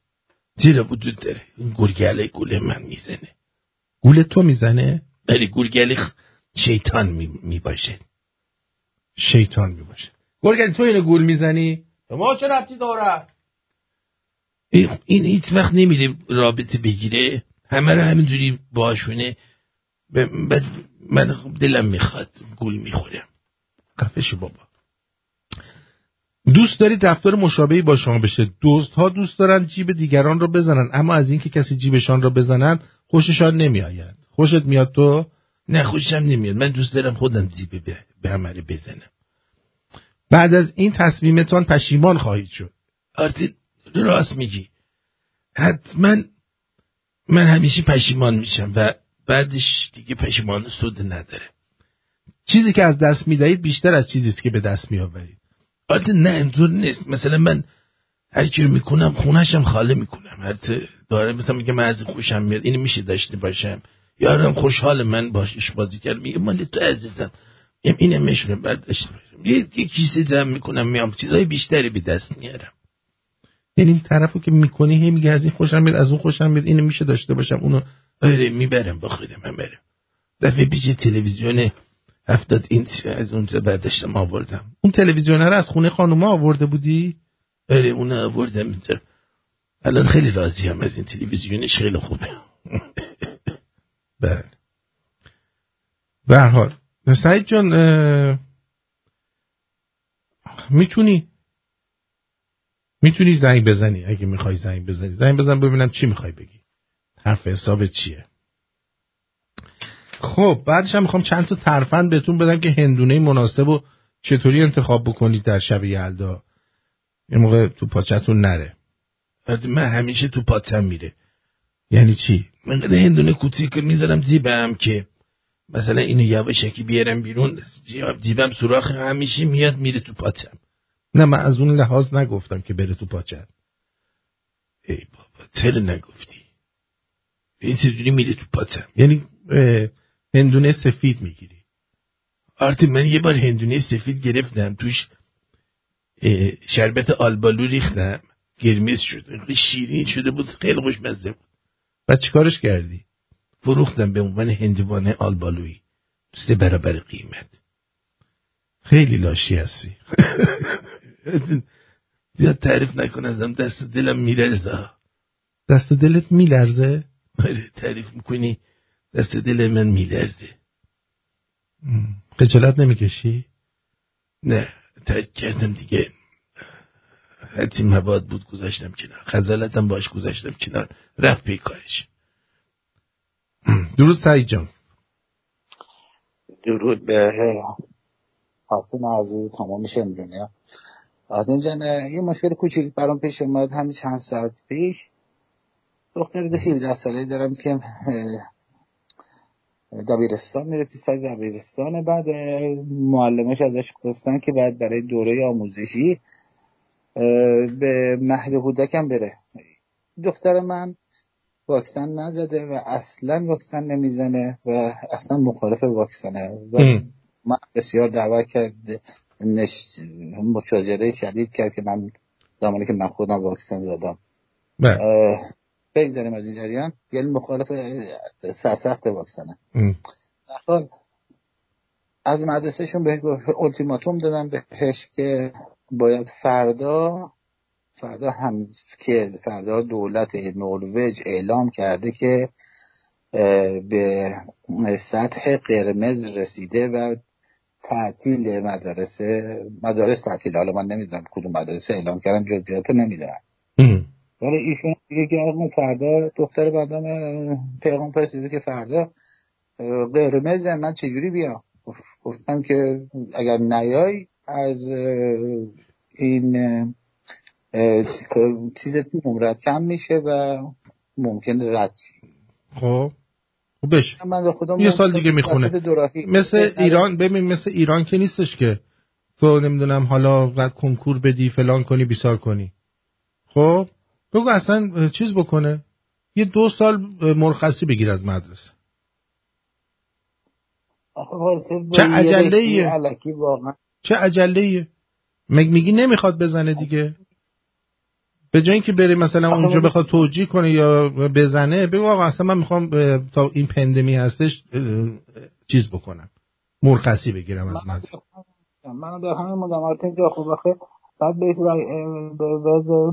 چرا وجود داره. این گرگله گول من می‌زنه. گول تو می‌زنه؟ بله گرگله شیطان می, باشه شیطان می باشه گرگله تو اینو گول می‌زنی؟ ما چه ربطی داره؟ این, این هیچ وقت نمیره رابطه بگیره. همه رو همینجوری باشونه. بعد من دلم می‌خواد گول می‌خورم. قفش بابا. دوست دارید رفتار مشابهی با شما بشه. دوست ها دوست دارن جیب دیگران رو بزنن اما از اینکه کسی جیبشان رو بزنن خوششان نمیآید. خوشت میاد تو؟ نه خوشم نمیاد. من دوست دارم خودم جیب به, عمله بزنم. بعد از این تصمیمتان پشیمان خواهید شد. آرتی راست میگی. حتما من همیشه پشیمان میشم و بعدش دیگه پشیمان سود نداره. چیزی که از دست می‌دهید بیشتر از چیزی که به دست میآورید. البته نه اینطور نیست. مثلا من هر چی رو می‌کنم خونهشم خاله می‌کنم. هر داره مثلا میگه من از خوشم میاد اینو میشه داشته باشم. یارم خوشحال من باشش بازی کرد میگه مال تو عزیزم. اینم میشه بعد داشته باشم. یه کیسه جمع می‌کنم میام. چیزای بیشتری به دست میارم. یعنی این طرفو که می‌کنی هی میگه از این خوشم میاد از اون خوشم میاد اینو میشه داشته باشم. اونو آره می‌برم با خودم من برم. دفعه پیش تلویزیون هفتاد این از اونجا برداشتم آوردم. اون تلویزیون رو از خونه خانوما آورده بودی؟ آره اون آوردم اینجا. الان خیلی راضی هم از این تلویزیونش خیلی خوبه. بله. به هر حال سعید جان می‌تونی؟ می‌تونی زنگ بزنی؟ اگه می‌خوای زنگ بزنی. زنگ بزن ببینم چی می‌خوای بگی. حرف حساب چیه؟ خب بعدش هم می‌خوام چند تا ترفند بهتون بدم که هندونه مناسب و چطوری انتخاب بکنید در شب یلدا یه موقع تو پاچتون نره. من همیشه تو پاچم میره. یعنی چی؟ من قدر هندونه کوچیک که می‌ذارم زیبم که مثلا اینو یواشکی بیارم بیرون جیب- جیبم سوراخ همیشه میاد میره تو پاچم نه من از اون لحاظ نگفتم که بره تو پاچت ای بابا چرا نگفتی. این چجوری میره تو پاچم یعنی هندونه سفید می‌گیری. آرتی من یه بار هندونه سفید گرفتم توش شربت آلبالو ریختم قرمز شد شیرین شده بود خیلی خوشمزه بود. بعد چیکارش کردی؟ فروختم به عنوان هندوانه آلبالویی. سه برابر قیمت. خیلی لاشی هستی. زیاد تعریف نکن ازم دست دلم میلرزه. دست دلت میلرزه؟ آره تعریف می‌کنی. دست دل من میلرزه. خجالت نمی‌کشی؟ نه ترک کردم دیگه. هرچی مواد بود گذاشتم کنار. خجالتم باش گذاشتم کنار. رفت پی کارش. درود سعید جان. درود به حاکم عزیز تمام شنیدنیا آدم جان یه مشکل کوچیک برام پیش اومد. همین چند ساعت پیش. دختر ده 17 ساله دارم که دبیرستان میره تو سایت دبیرستان. بعد معلمش ازش خواستن که بعد برای دوره آموزشی به مهد کودکم بره. دختر من واکسن نزده و اصلا واکسن نمی‌زنه و اصلا مخالف واکسنه. و. من بسیار دعوت کرد نش... مشاجره شدید کرد که من زمانی که من خودم واکسن زدم. بله. بگذاریم از این جریان. یعنی مخالف سرسخت واکسنه. حال از مدرسهشون بهش التیماتوم دادن بهش که باید فردا فردا هم که فردا دولت نروژ اعلام کرده که به سطح قرمز رسیده و تعطیل مدرسه مدارس تعطیل. حالا من نمی‌دونم کدوم مدرسه اعلام کردن جزئیات نمی‌دونم. ولی ایشون که آقا فردا دختر بعدم پیغام فرستاده که فردا قرمز من چجوری بیام؟ گفت- گفتم که اگر نیای از این چیزت نمرت کم میشه و ممکن رد. خب. خب بش. من خودم یه سال دیگه می‌خونه. مثل. ایران ببین مثل ایران که نیستش که تو نمی‌دونم حالا قد کنکور بدی فلان کنی بیسار کنی. خب؟ بگو اصلا چیز بکنه. یه دو سال مرخصی بگیر از مدرسه. چه عجله ایه؟ چه عجله مگ میگی نمی‌خواد بزنه دیگه؟ به جای اینکه بری مثلا اونجا بخواد توجیه کنه یا بزنه بگو آقا اصلا من می‌خوام تا این پندمی هستش چیز بکنم. مرخصی بگیرم از مدرسه. من در همین مدامات اینجا خب آخه بعد بهش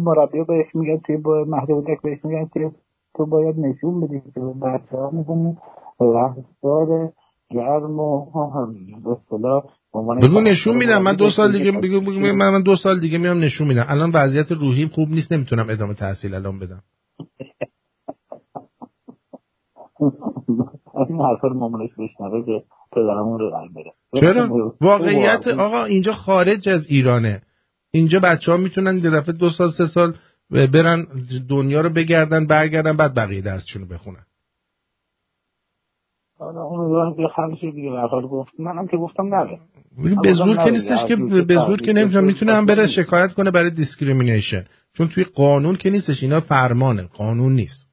مربی بهش میگن توی با مهد کودک بهش میگن که تو باید نشون بدی که بچه ها می‌کنی رفتار گرم و به اصطلاح بگو نشون میدم. من دو سال دیگه بگو بگو من من دو سال دیگه میام نشون میدم. الان وضعیت روحیم خوب نیست نمی‌تونم ادامه تحصیل الان بدم. این حرفا رو مامانش بشنوه که پدرمون رو بره چرا؟ واقعیت آقا اینجا خارج از ایرانه. اینجا بچه ها می‌تونن یه دفعه دو سال سه سال برن دنیا رو بگردن برگردن بعد بقیه درسشون رو بخونن. حالا امیدوارم که حل شه دیگه به هر حال گفت. منم که گفتم نره به زور که نیستش که به زور که نمی‌تونه می‌تونه هم بره شکایت کنه برای discrimination چون توی قانون که نیستش اینا فرمانه. قانون نیست.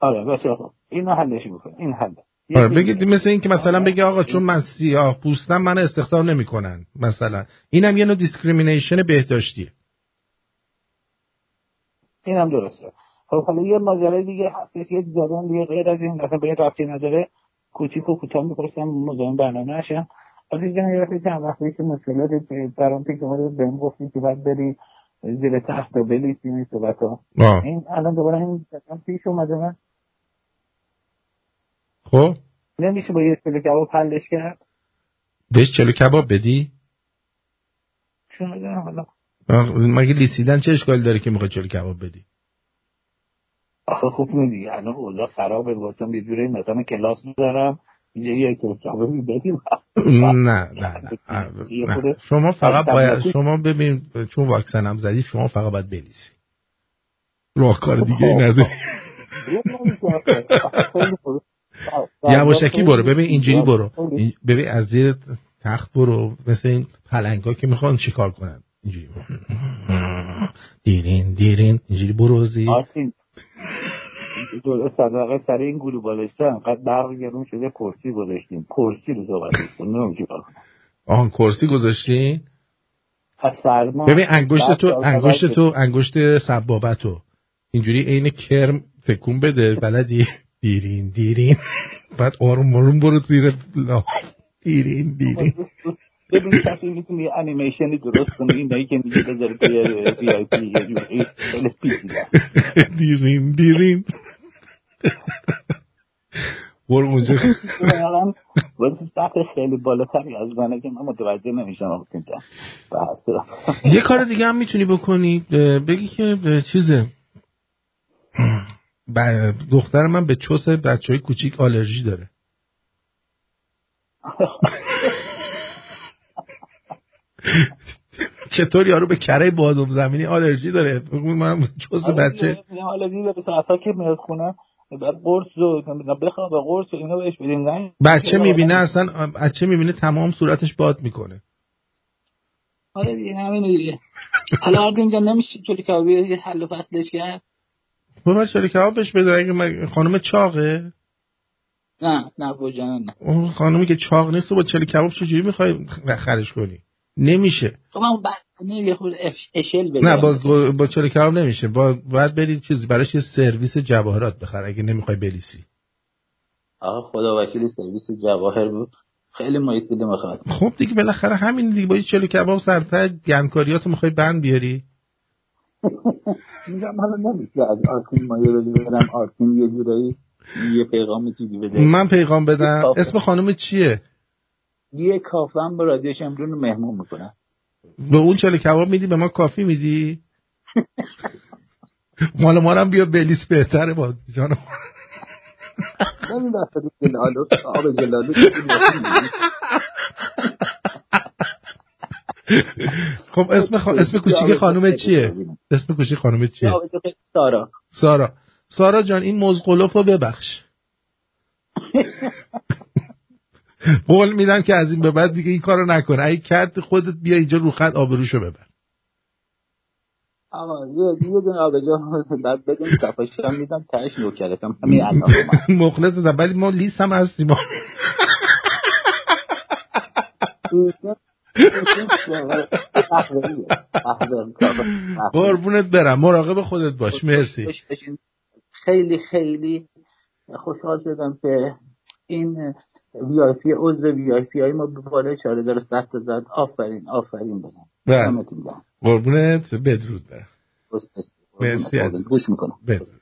آره بسیار خوب. اینو حلش می‌کنه. این حل. آره بگید مثل این که مثلا بگه آقا چون من سیاه پوستم من استخدام نمی‌کنن مثلا. اینم یه نوع discrimination بهداشتیه. اینم درسته. خب حالا یه ماجرای دیگه هستش یه جریان دیگه غیر از این اصلا به این ربطی نداره. کوچیک و کوتاه می‌پرسم مزاحم برنامه نشم ولی جان یه چند وقتی که مشکلات برام پیش اومده بهم گفتی که باید بری زیر تخت و بلیسی این صحبت ها. این الان دوباره این پیش اومده من. خب؟ نمیشه با یه کیلو کباب حلش کرد؟ بهش چلو کباب بدی؟ چون حالا آخ، مگه لیسیدن چه اشکالی داره که می‌خوای چلو کباب بدی؟ آخه خوب میدی الان اوضاع خرابه. گفتم یه جوری مثلا کلاس دارم یه یه کیلو کبابی بدیم نه نه نه, شما فقط باید شما ببین چون واکسن هم زدی شما فقط باید بلیسی راهکار دیگه ای نداری. یواشکی برو. ببین اینجوری برو. ببین از زیر تخت برو. مثل این پلنگا که می‌خوان شکار کنن. اینجوری دیرین دیرین. اینجوری برو زیر. جلو صدقه سر این گلو بالشتن انقدر برق گرون شده کرسی گذاشتیم. کرسی رو صحبت کنیم چیکار. آهان کرسی گذاشتی از سرما. ببین انگشت تو انگشت تو انگشت سبابتو. اینجوری عین کرم تکون بده. بلدی؟ دیرین دیرین بعد آروم آروم برو زیر دیرین دیرین ببین کسی می‌تونه یه انیمیشنی درست کنه اینایی که میگه بذاره توی وی آی پی یه جوری دیرین دیرین برو اونجا واسه سطح خیلی بالاتری از منه که من متوجه نمیشم. یه کار دیگه هم می‌تونی بکنی. بگی که چیزه. دختر من به چوس بچه های کوچیک آلرژی داره. چطور یارو به کره بادم زمینی آلرژی داره؟ من چوس بچه. یه حالتی داره ساعتها که میاد خونه بعد قرص رو بخواب به قرص و اینو بهش بدیم نه. بچه می‌بینه اصلا بچه می‌بینه تمام صورتش باد می‌کنه. آره دیگه همینه دیگه. حالا آردین جان نمیشه کبابی یه حل و فصلش کرد. بابا چرا کبابش بده اگه خانم چاقه؟ نه نه بوجان نه. اون خانمی که چاق نیست تو با چلی کباب چجوری می‌خوای خرش کنی؟ نمیشه. خب من بعد یه خود اش- اشل بده. نه با با چلی کباب نمیشه. با باید برید چیز براش یه سرویس جواهرات بخر اگه نمی‌خوای بلیسی. آقا خدا وکیلی سرویس جواهر بود. خیلی مایتیده می‌خواد خب دیگه بالاخره همین دیگه. با یه چلی کباب سرتا گندکاریاتو می‌خوای بند بیاری؟ میگم حالا نمیشه از آرتین مایه برم آرتین یه جورایی یه پیغام چیزی بده. من پیغام بدم. اسم خانم چیه؟ یه کافه هم با رادیو شمرون رو مهمون می‌کنن به اون چلی کباب میدی به ما کافی میدی؟ مال ما هم بیا بلیس بهتره با جانم. نمی آب جلالو خب اسم خا... اسم کوچیک خانم چیه؟ اسم کوچیک خانم. چیه؟ سارا. سارا. سارا جان این مزقلوف رو ببخش. قول میدم که از این به بعد دیگه این کارو نکنه اگه کرد خودت بیا اینجا رو خط آبروشو ببر. آقا یه یه دونه آبجو بعد بدون کافش هم میدم تهش نوکرتم همین الان. مخلص ولی ما لیست هم هستیم. قربونت برم. مراقب خودت باش. مرسی. خیلی خیلی خوشحال شدم که این وی آی پی عضو وی آی پی های ما به بالای چاره داره سخت زد. آفرین آفرین بزن. بله. قربونت. بدرود برم. مرسی. گوش می‌کنم. بدرود.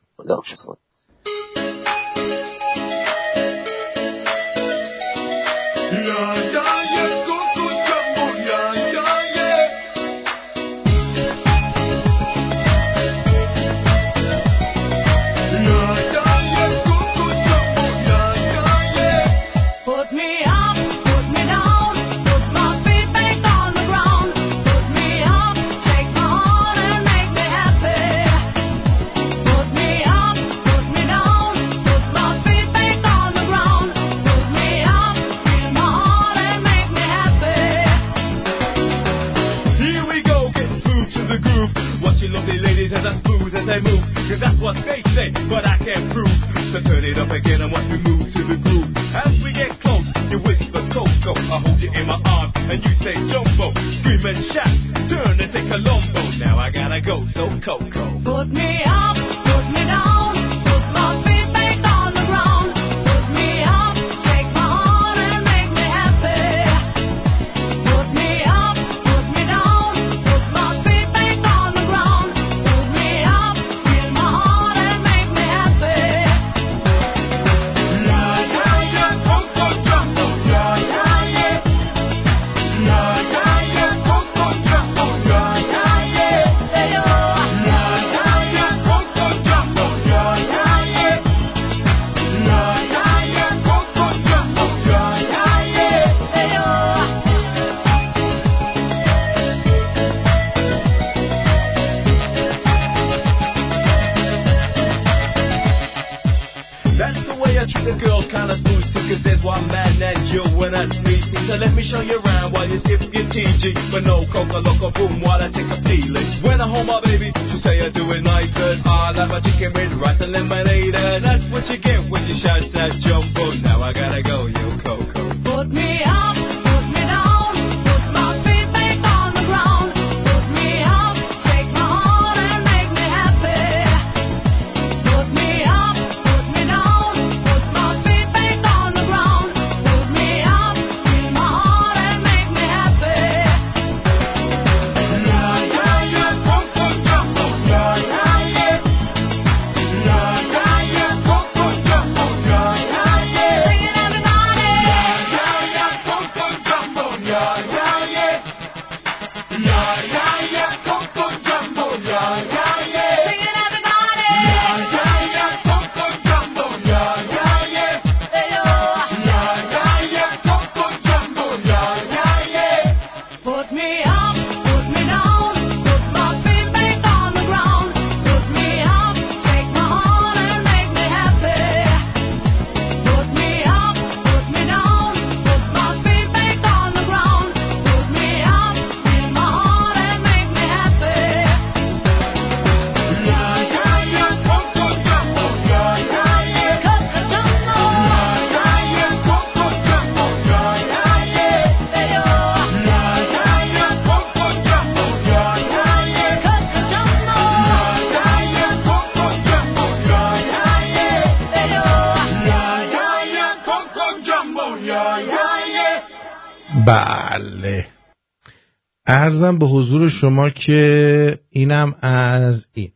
شما که اینم از این.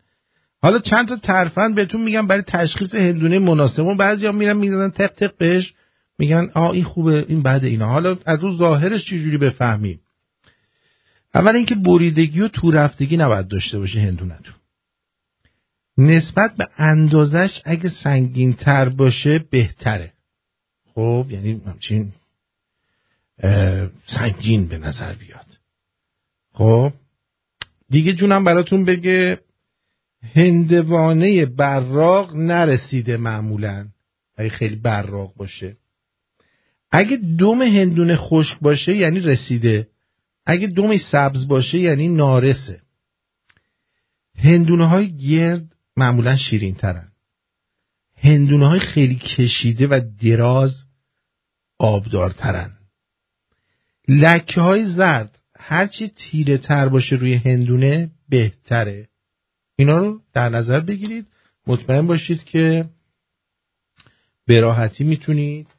حالا چند تا ترفند بهتون میگم برای تشخیص هندونه مناسب. و بعضی ها میرن می‌زنن تق تق بهش میگن آ این خوبه این بعد اینا. حالا از رو ظاهرش چجوری بفهمیم؟ اول اینکه بریدگی و تو رفتگی نباید داشته باشه هندونتون. نسبت به اندازش اگه سنگین تر باشه بهتره. خب یعنی همچین سنگین به نظر بیاد. خب دیگه جونم براتون بگه هندوانه براق نرسیده معمولا. اگه خیلی براق باشه. اگه دوم هندونه خشک باشه یعنی رسیده. اگه دومش سبز باشه یعنی نارسه. هندونه های گرد معمولا شیرین ترن هندونه های خیلی کشیده و دراز آبدارترن. لکه های زرد هرچی تیره تر باشه روی هندونه بهتره. اینا رو در نظر بگیرید. مطمئن باشید که به راحتی می‌تونید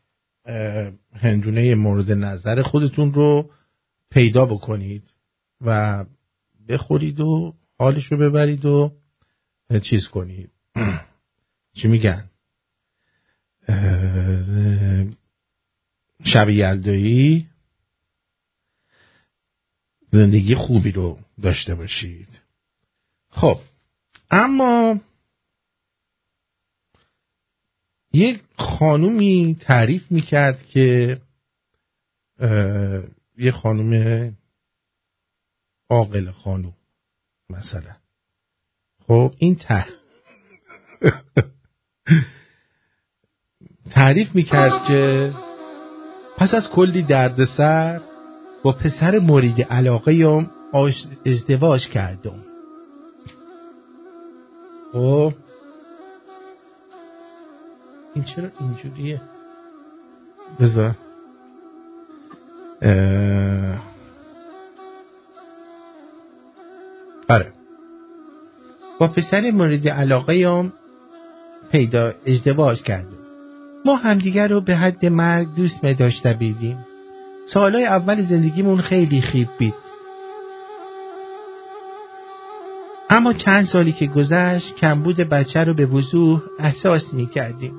هندونه مورد نظر خودتون رو پیدا بکنید و بخورید و حالش رو ببرید و چیز کنید. چی میگن؟ شب یلدایی زندگی خوبی رو داشته باشید. خب اما یک خانومی تعریف می‌کرد که یه خانوم عاقل خانوم مثلا. خب این ت- تعریف می‌کرد که پس از کلی دردسر با پسر مورد علاقه ازدواج کردم. خب. این چرا اینجوریه؟ بذار. اه، آره. با پسر مورد علاقه هم پیدا ازدواج کردیم ما همدیگر رو به حد مرگ دوست می داشته بیدیم سالهای اول زندگیمون خیلی خیب بید اما چند سالی که گذشت کمبود بچه رو به وضوح احساس می کردیم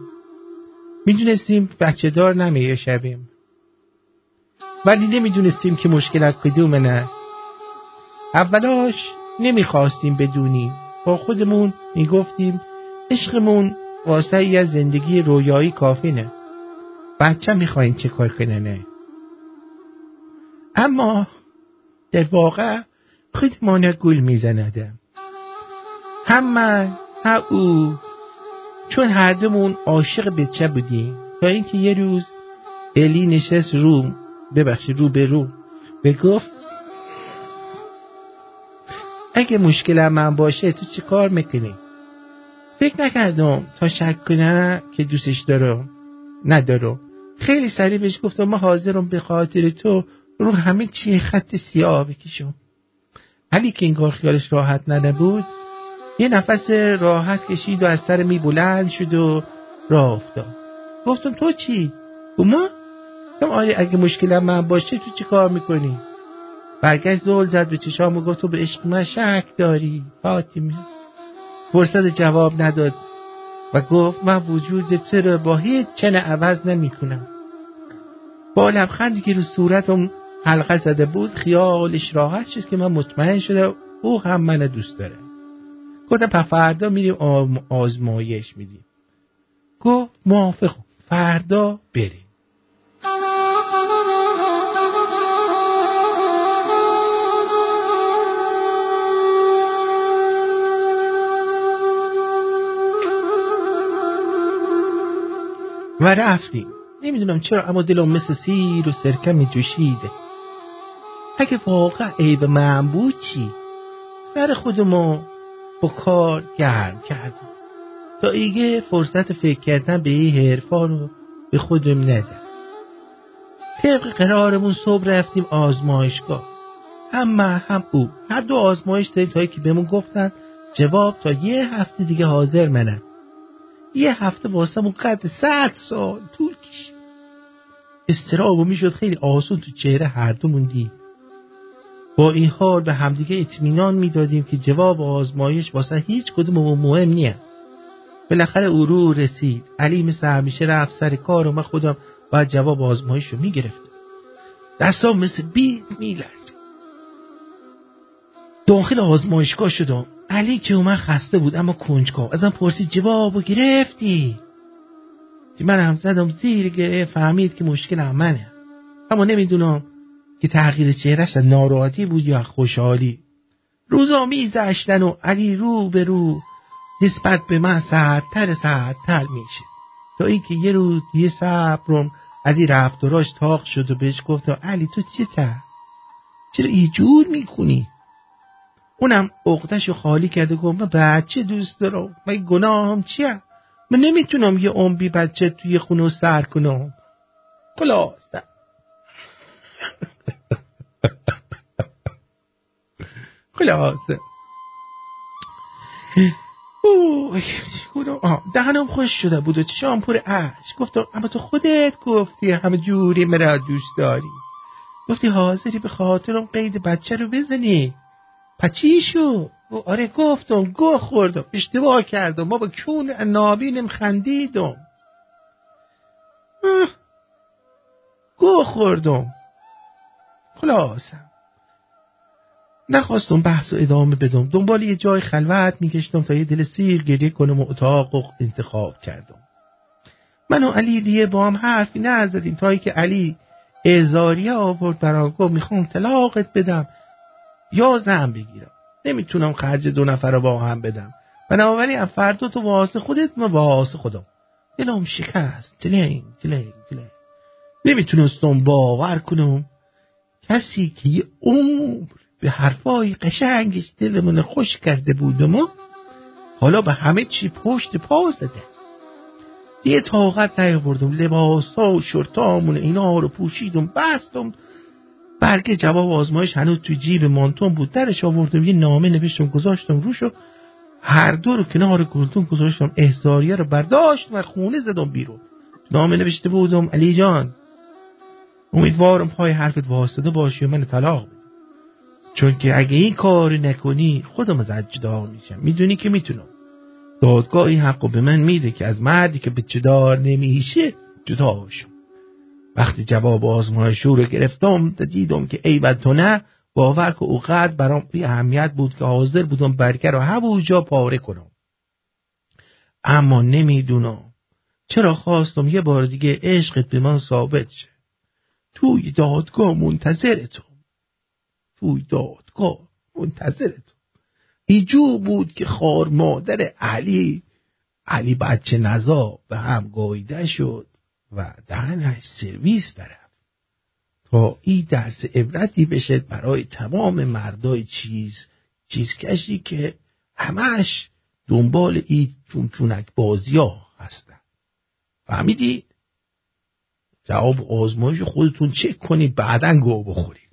می دونستیم بچه دار نمی شویم ولی نمی دونستیم که مشکل از کدومه. نه اولاش نمی خواستیم بدونیم. با خودمون می گفتیم عشقمون واسه از زندگی رویایی کافی نه بچه می چه کار کنه؟ نه اما در واقع خودمان گول میزندم هم من هم او. چون هر دومون عاشق بچه بودیم. تا اینکه یه روز الی نشست رو ببخشید رو به رو. و گفت اگه مشکل من باشه تو چی کار می‌کنی؟ فکر نکردم تا شک کنم که دوستش دارم. ندارم. خیلی سریع بهش گفتم ما حاضرم به خاطر تو رو همه چی خط سیاه بکشم علی که انگار خیالش راحت نبود یه نفس راحت کشید و از سر می بلند شد و راه افتاد گفتم تو چی؟ ما؟ گفتم آره اگه مشکلم من باشه تو چی کار می‌کنی؟ برگشت زل زد به چشام و گفت تو به عشق من شک داری فاطمه فرصت جواب نداد و گفت من وجود تو رو با هیچ چن عوض نمی کنم با لبخندی که رو صورتم حلقه زده بود خیالش راحت شد که من مطمئن شده او هم من دوست داره. گفتم پس فردا میریم آزمایش میدیم. گفت موافق فردا بریم. و رفتیم. نمی‌دونم چرا اما دلم مثل سیر و سرکه جوشیده. اگه واقعا عیب من بود چی؟ سر خودمو با کار گرم کردم. تا ایگه فرصت فکر کردن به این حرفا رو به خودم ندم. طبق قرارمون صبح رفتیم آزمایشگاه. هم من هم او. هر دو آزمایش داریم تا که بهمون گفتن جواب تا یه هفته دیگه حاضر منم یه هفته واسمون قد صد سال طول کشید. استرابو می‌شد خیلی آسون تو چهره هر دومون دید. با این حال به همدیگه اطمینان می‌دادیم که جواب آزمایش واسه هیچ کدوممون مهم نیه. بالاخره او رو رسید. علی مثل همیشه رفت سر کار و من خودم باید جواب آزمایش رو می‌گرفتم. دستام مثل بید میلرزید. داخل آزمایشگاه شدم. علی که اومد خسته بود اما کنجکاو. ازم پرسید جوابو گرفتی؟ که من هم زدم زیر گره فهمید که مشکل هم منه اما نمی‌دونم که تغییر چهرش از ناراحتی بود یا خوشحالی. روزا میزشتن و علی رو به رو نسبت به من سردتر سردتر میشه. تا اینکه یه روز یه صبرم از این رفتاراش تاق شد و بهش گفتم علی تو چه چرا اینجور می‌کنی اونم عقدش رو خالی کرده گفت من بچه دوست دارم. من گناهم چیه؟ من نمی‌تونم یه عمبی بچه توی خونه سر کنم. خلاصه خلاصه. دهنم خوش شده بود و چشام پر اش گفتم اما تو خودت گفتی همه جوری مرا دوست داری. گفتی حاضری به خاطرم قید بچه رو بزنی. پچی شو آره گفتم گوه خوردم. اشتباه کردم. ما با کون نابینم خندیدم. گوه خوردم. خلاصم نخواستم بحث و ادامه بدم. دنبال یه جای خلوت میگشتم تا یه دل سیر گریه کنم و اتاق و انتخاب کردم. من و علی دیگه با هم حرفی نزدیم تا که علی ازاریه آورد برام گفت می‌خوام طلاقت بدم یا زن بگیرم. نمی‌تونم خرج دو نفر رو با هم بدم. بنابراین فردا تو واسه خودت من واسه خودم. دلم شکست. دلنگ دلنگ دلنگ. نمی‌تونستم باور کنم. کسی که یه عمر به حرفای قشنگش دلمون خوش کرده بودم و حالا به همه چی پشت پا زده. دیگه طاقت نیاوردم لباسا و شرطامون اینا رو پوشیدم بستم. برگه جواب آزمایش هنوز تو جیب مانتون بود. درش آوردم یه نامه نوشتم گذاشتم روشو. هر دو رو کنار گلدون گذاشتم احزاریه رو برداشت و خونه زدم بیرون. نامه نوشته بودم علی جان. امیدوارم پای حرفت واسطه باشی و من طلاق بدی چون که اگه این کار نکنی خودم از جدا میشم. می‌دونی که می‌تونم. دادگاه این حقو به من میده که از مردی که به چدار نمیشه جدا شم وقتی جواب آزمایش رو گرفتم دیدم که ای بد تو نه باور که اوقات برام بی اهمیت بود که حاضر بودم برگر رو همونجا پاره کنم. اما نمی‌دونم. چرا خواستم یه بار دیگه عشقت به من ثابت شه؟ توی دادگاه منتظرتم توی دادگاه منتظرتم ایجو بود که خار مادر علی علی بچه نزا به هم گاییده شد و دهنش سرویس برفت. تا این درس عبرتی بشه برای تمام مردای چیز چیزکشی که همش دنبال این چونچونک بازی ها هستن. فهمیدید؟ جواب آزمایش خودتون چک کنید بعدا گو بخورید.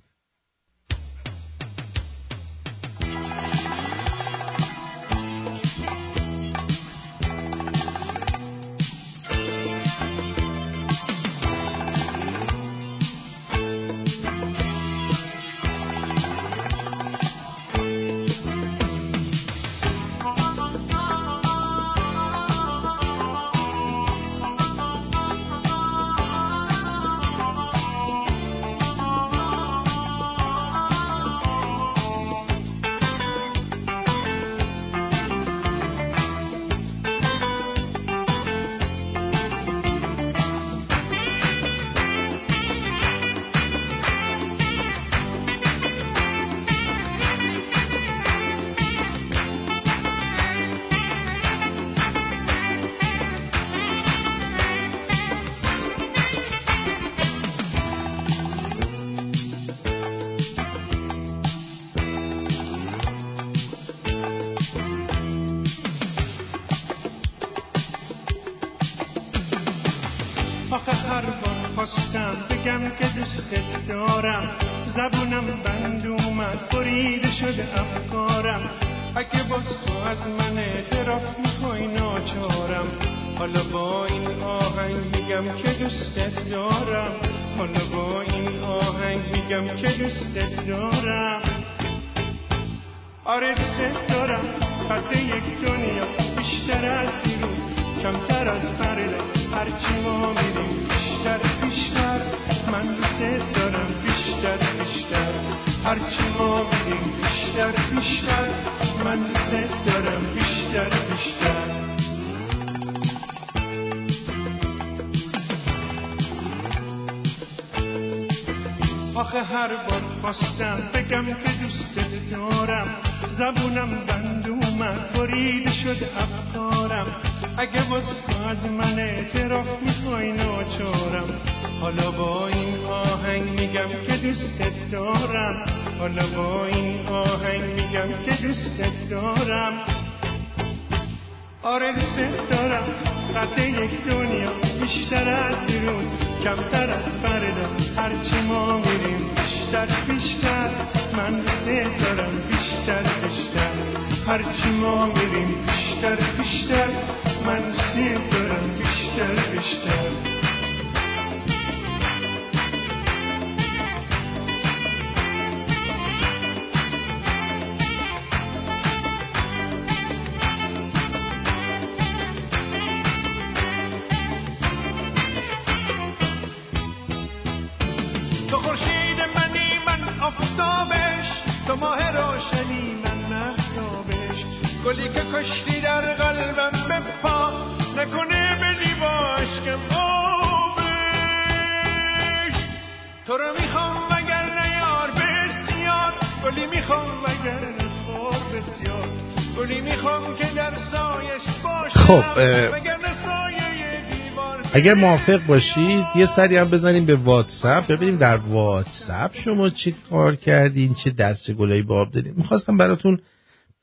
اگر موافق باشید یه سری هم بزنیم به واتساپ. ببینیم در واتساپ شما چی کار کردین چه دست گلایی به آب دادین. می‌خواستم براتون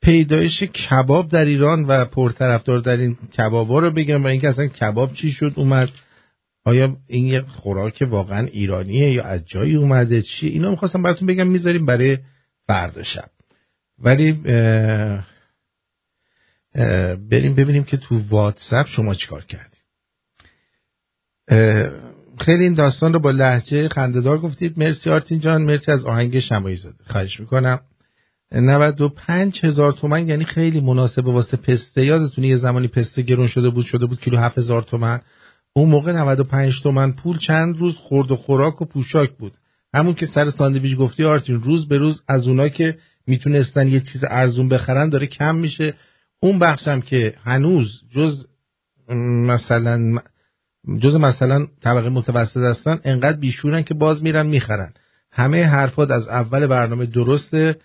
پیدایش کباب در ایران و پرطرفدار در این کبابا رو بگم و اینکه اصلا کباب چی شد اومد. آیا این یه خوراک واقعا ایرانیه یا از جایی اومده چی؟ اینا می‌خواستم براتون بگم می‌ذاریم برای فردا شب. ولی اه، بریم ببینیم که تو واتساپ شما چیکار اه، خیلی این داستان رو با لحجه خندهدار گفتید. مرسی آرتین جان مرسی از آهنگ شمایی زاده خواهش می‌کنم. 95 هزار تومن یعنی خیلی مناسبه واسه پسته. یادتونه یه زمانی پسته گرون شده بود شده بود کیلو 7000 تومن. اون موقع 95 تومن پول چند روز خورد و خوراک و پوشاک بود. همون که سر ساندویچ گفتی آرتین روز به روز از اونا که می‌تونستن یه چیز ارزون بخرن داره کم میشه. اون بخشم که هنوز جز مثلا جز مثلا طبقه متوسط هستن انقدر بیشورن که باز میرن می‌خرن. همه حرفات از اول برنامه درسته.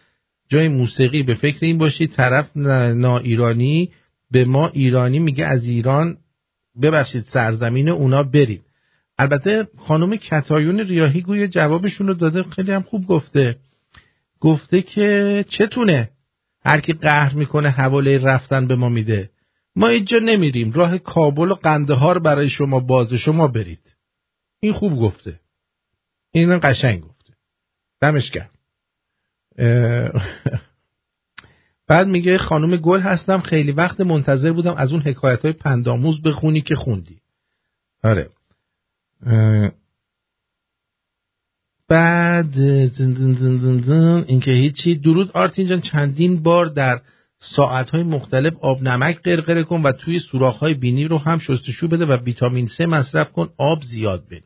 جای موسیقی به فکر این باشید طرف نا ایرانی به ما ایرانی میگه از ایران ببخشید سرزمین اونا برید. البته خانم کتایون ریاهی گوی جوابشون رو داده خیلی هم خوب گفته. گفته که چتونه؟ هر کی قهر می‌کنه حواله رفتن به ما میده. ما اینجا نمیریم. راه کابل و قندهار برای شما بازه شما برید. این خوب گفته. این قشنگ گفته. دمش اه، بعد میگه خانم گل هستم. خیلی وقت منتظر بودم از اون حکایت های پنداموز بخونی که خوندی. آره. بعد زن اینکه هیچی. درود آرتین جان چندین بار در ساعتهای مختلف آب نمک قرقره کن و توی سوراخ‌های بینی رو هم شستشو بده و ویتامین C مصرف کن آب زیاد بنوش.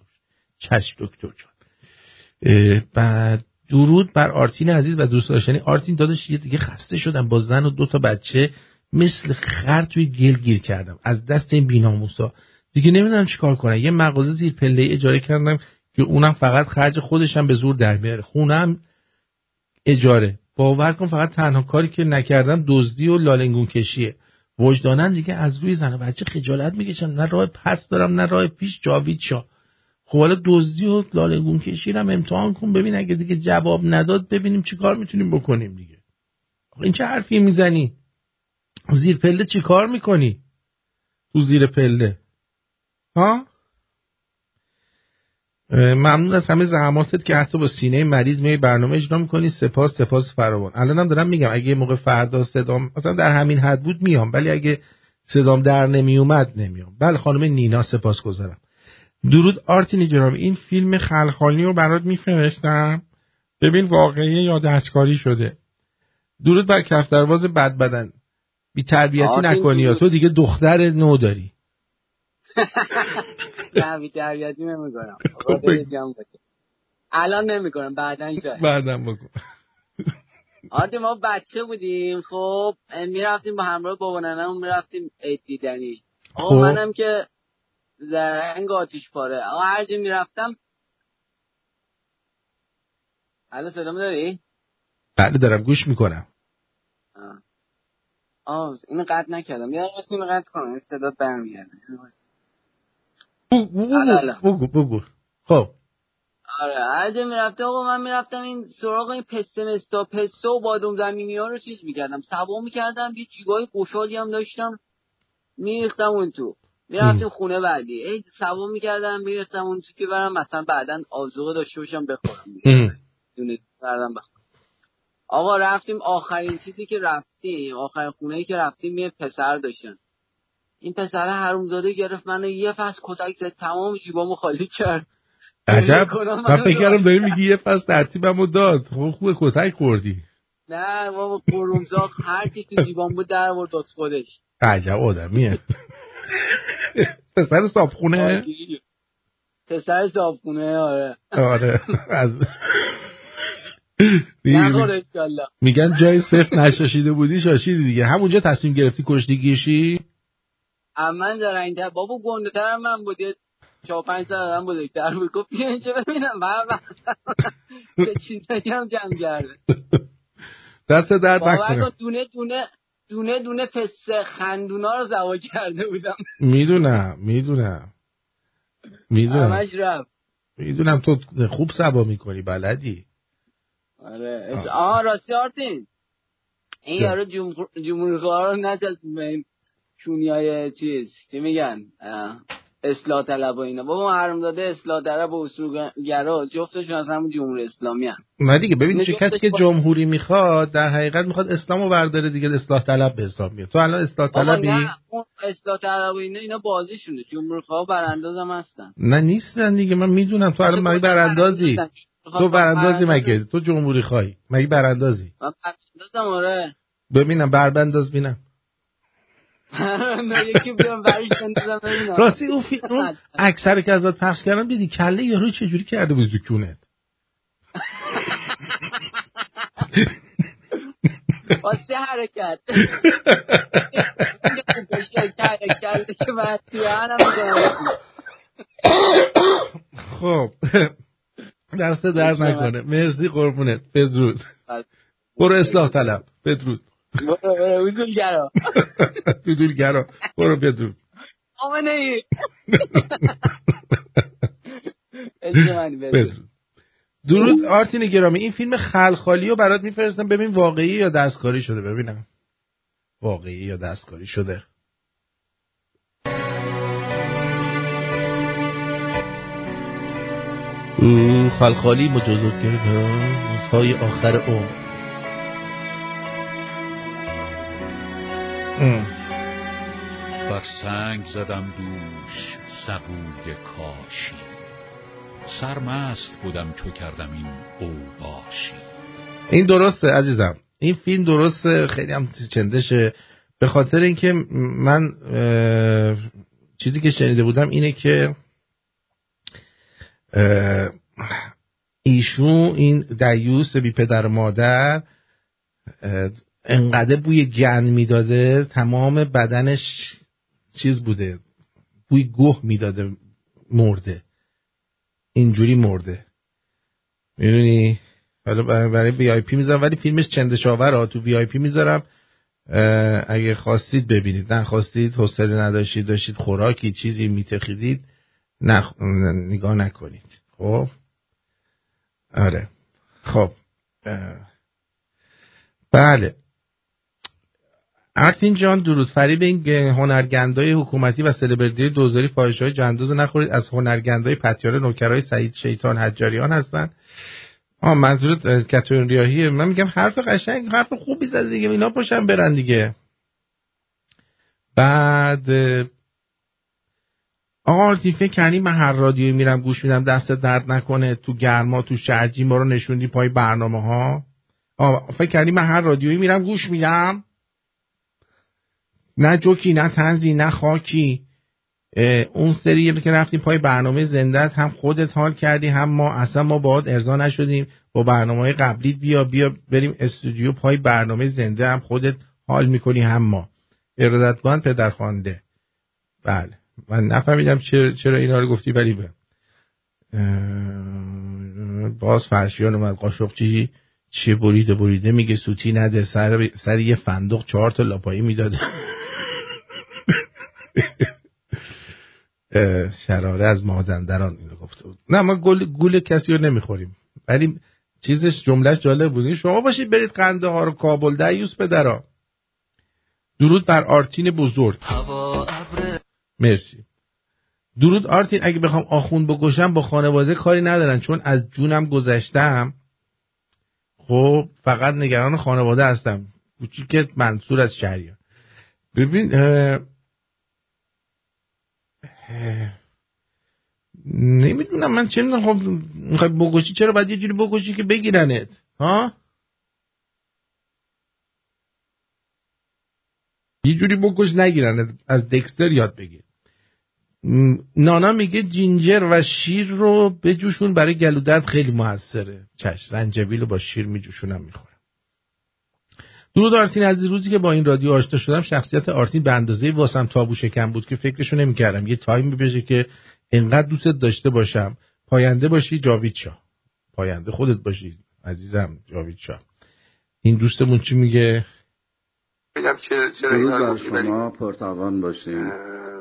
چشم دکتر جان. بعد درود بر آرتین عزیز و دوست داشتنی. آرتین داداش یه دیگه خسته شدم. با زن و دو تا بچه مثل خر توی گل گیر کردم. از دست این بیناموسا. دیگه نمی‌دونم چیکار کنم. یه مغازه زیر پله اجاره کردم که اونم فقط خرج خودشم به زور در میاره. خونم اجاره. باور کن فقط تنها کاری که نکردم دزدی و لالنگون کشیه. وجدانن دیگه از روی زن و بچه خجالت می‌کشم. نه راه پس دارم نه راه پیش. جاوید شاه خب حالا دزدی و لالنگون کشی رو هم امتحان کن. ببین اگه دیگه جواب نداد ببینیم چی کار می‌تونیم بکنیم دیگه. این چه حرفی می‌زنی؟ زیر پله چی کار می‌کنی؟ تو زیر پله. ها؟ ممنون از همه زحماتت که حتی با سینه مریض می برنامه اجرا می‌کنی. سپاس سپاس فراوان. الانم دارم میگم اگه یه موقع فردا صدام مثلا در همین حد بود میام ولی اگه صدام در نمیومد نمیام. بله خانم نینا سپاس گذارم درود آرتینی جناب این فیلم خلخالی رو برات میفرستم. ببین واقعی یا دستکاری شده. درود بر کفترواز بد بدن. بی تربیتی نکنی. تو دیگه دختر نو داری. بی تربیتی نمی‌کنم. الان نمی‌کنم بعدا انشاءالله. بعدم بگو. آدی ما بچه بودیم. خب می‌رفتیم با همراه بابا ننمون می‌رفتیم عید دیدنی آقا خب. منم که زرنگ آتیش پاره. آقا هر جا می‌رفتم. الان صدا داری؟ بله دارم گوش می‌کنم. آه. اینو قطع نکردم. راست اینو قطع کنم این صدا برمیگرده. بگو. بگو بگو خب. آره هر جا می‌رفته آقا من می‌رفتم این سراغ این پسته مستا پسته و بادوم زمینی ها رو چیز می‌کردم. سوا می‌کردم یه جیگای گشادی هم داشتم. میریختم اون تو. می‌رفتیم خونه بعدی. ای سوا می‌کردم میریختم اون تو که برم مثلا بعدا آزوقه داشته باشم بخورم. دونه بردم بخورم. آقا رفتیم آخرین چیزی که رفتیم آخرین خونه ای که رفتیم یه پسر داشتن این پسر حرومزاده گرفت منو یه فصل کتک زد تمام جیبامو خالی کرد. عجب. کنم من فکر کردم داری میگی یه پس ترتیبمو داد. خب خوبه کتک خوردی. نه بابا قرومزاق هر کی تو جیبام بود در آورد از خودش. عجب آدمیه. پسر صابخونه؟ پسر صابخونه آره. آره. از اشکالله میگن جای صفر نشاشیده بودی شاشیدی دیگه. همونجا تصمیم گرفتی کشتی گیشی؟ من در این تر بابا گنده تر من بود. یه چهار پنج سال آدم بزرگتر بود. گفت بیا اینجا ببینم. چه چیزایی هم جمع کرده دست درد نکنه. کن دونه دونه دونه دونه پسه خندونا رو زوا کرده بودم. می‌دونم می‌دونم. می‌دونم. همش رفت. می‌دونم تو خوب سبا می‌کنی بلدی. آره. آها راستی آرتین. این؟ یارو جمهور جمهوری رو نچسب های چیز چی میگن؟ اصلاح طلب و اینا. بابا حرم داده اصلاح طلب و اصولگرا. جفتشون از همون جمهوری اسلامی هم نه دیگه ببین چه کسی که جمهوری می‌خواد در حقیقت می‌خواد اسلامو برداره دیگه اصلاح طلب به حساب میاد. تو الان اصلاح طلبی؟ اصلاح طلب و اینا اینا بازیشونه. جمهوری خواه برانداز هم هستن. نه نیستن دیگه. من می‌دونم. تو الان مگه براندازی؟ تو براندازی مگه؟ تو جمهوری خواهی مگه براندازی؟ من براندازم آره. ببینم بربنداز بینم. یکی بیام برش بندازم ببینم. راستی اون. اون اکثر که ازت پخش کردم دیدی کله یارو چجوری کرده بود تو کونت واسه حرکت. خب دست درد نکنه. مرسی قربونت. بدرود. برو اصلاح طلب. بدرود. برو برو وزولگرا بدولگرا برو بدرود آمنه ای. درود آرتین گرامی. این فیلم خلخالی رو برات میفرستم. ببین واقعی یا دستکاری شده؟ ببینم. واقعی یا دستکاری شده؟ خلخالی مجازات کرد روزهای آخر عمر. بر سنگ زدم دوش سبوی کاشی. سرمست بودم چو کردم این اوباشی. این درسته عزیزم. این فیلم درسته خیلی هم چندشه. به خاطر اینکه من چیزی که شنیده بودم اینه که ایشون این دیوس بی پدر مادر انقدر بوی گند می‌داده تمام بدنش چیز بوده بوی گوه می‌داده مرده. اینجوری مرده. می‌دونی؟ حالا برای- وی آی پی می‌ذارم ولی فیلمش چندشاور ها تو وی آی پی می‌ذارم. اگه خواستید ببینید. نه خواستید حوصله نداشتید داشتید خوراکی چیزی میتخیدید نه نگاه نکنید. خب؟ آره. خب. بله. ارتین جان درود. فریب این هنرگندای حکومتی و سلبریتی دوزاری فاحش های جندوز نخورید. از هنرگندای پتیاره نوکرای سعید شیطان حجاریان هستن. آه منظورت کتون ریاهیه من میگم حرف قشنگ حرف خوبی زده دیگه. اینا پاشن برن دیگه. بعد آقا آرتین فکر کردی من هر رادیویی میرم گوش میدم دست درد نکنه تو گرما تو شرجی ما رو نشوندی پای برنامه ها آه فکر کردی من هر رادیویی میرم گوش میدم؟ نه جوکی نه تنزی نه خاکی. اون سری که رفتیم پای برنامه زندت هم خودت حال کردی هم ما اصلا ما باهات ارضا نشدیم. با برنامه های قبلیت بیا بیا بریم استودیو پای برنامه زنده هم خودت حال می‌کنی هم ما. ارادتمند پدرخوانده بله. من نفهمیدم چرا, چرا اینا رو گفتی ولی به باز فرشیان اومد قاشقچی چه بریده بریده میگه سوتی نده سر, سر یه فندق چهار تا لاپایی می‌داده. شراره از مازندران اینو گفته بود. نه ما گل گول کسی رو نمی‌خوریم. ولی چیزش جملهش جالب بود. شما باشید برید قنده ها رو کابل دیوس پدرا. درود بر آرتین بزرگ. مرسی. درود آرتین اگه بخوام آخون بکشم با خانواده کاری ندارن چون از جونم گذشتم. خب فقط نگران خانواده هستم. کوچیک منصور از شهریار. ببین نمی‌دونم من چه خب می‌خوای بکشی؟ چرا باید یه جوری بکشی که بگیرنت؟ ها؟ یه جوری بکش نگیرنت از دکستر یاد بگیر. نانا میگه جینجر و شیر رو بجوشون برای گلودرد خیلی موثره. چش زنجبیل رو با شیر میجوشونم می‌خورم درود آرتین از روزی که با این رادیو آشنا شدم شخصیت آرتین به اندازه واسم تابو شکم بود که فکرشو نمی‌کردم. یه تایمی بشه که انقدر دوست داشته باشم. پاینده باشی جاوید شاه. پاینده خودت باشی عزیزم جاوید شاه. این دوستمون چی میگه؟ بگم چرا چرا اینا رو شما پرتاوان باشین.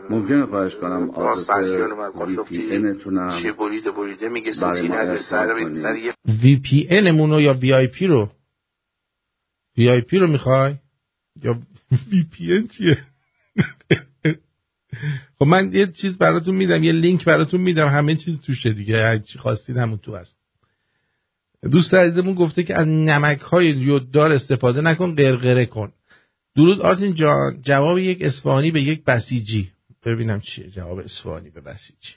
ممکنه خواهش کنم آدرس وی پی انتونم چه بریده بریده میگه سوتی ارسال سر. سر یه وی پی انمون رو یا وی آی پی رو وی آی پی رو می‌خوای؟ یا وی پی ان چیه؟ خب من یه چیز براتون میدم یه لینک براتون میدم همه چیز توشه دیگه. هر چی خواستید همون تو هست. دوست عزیزمون گفته که از نمک های یوددار استفاده نکن قرقره کن. درود آرتین جان. جواب یک اصفهانی به یک بسیجی. ببینم چیه جواب اصفهانی به بسیجی.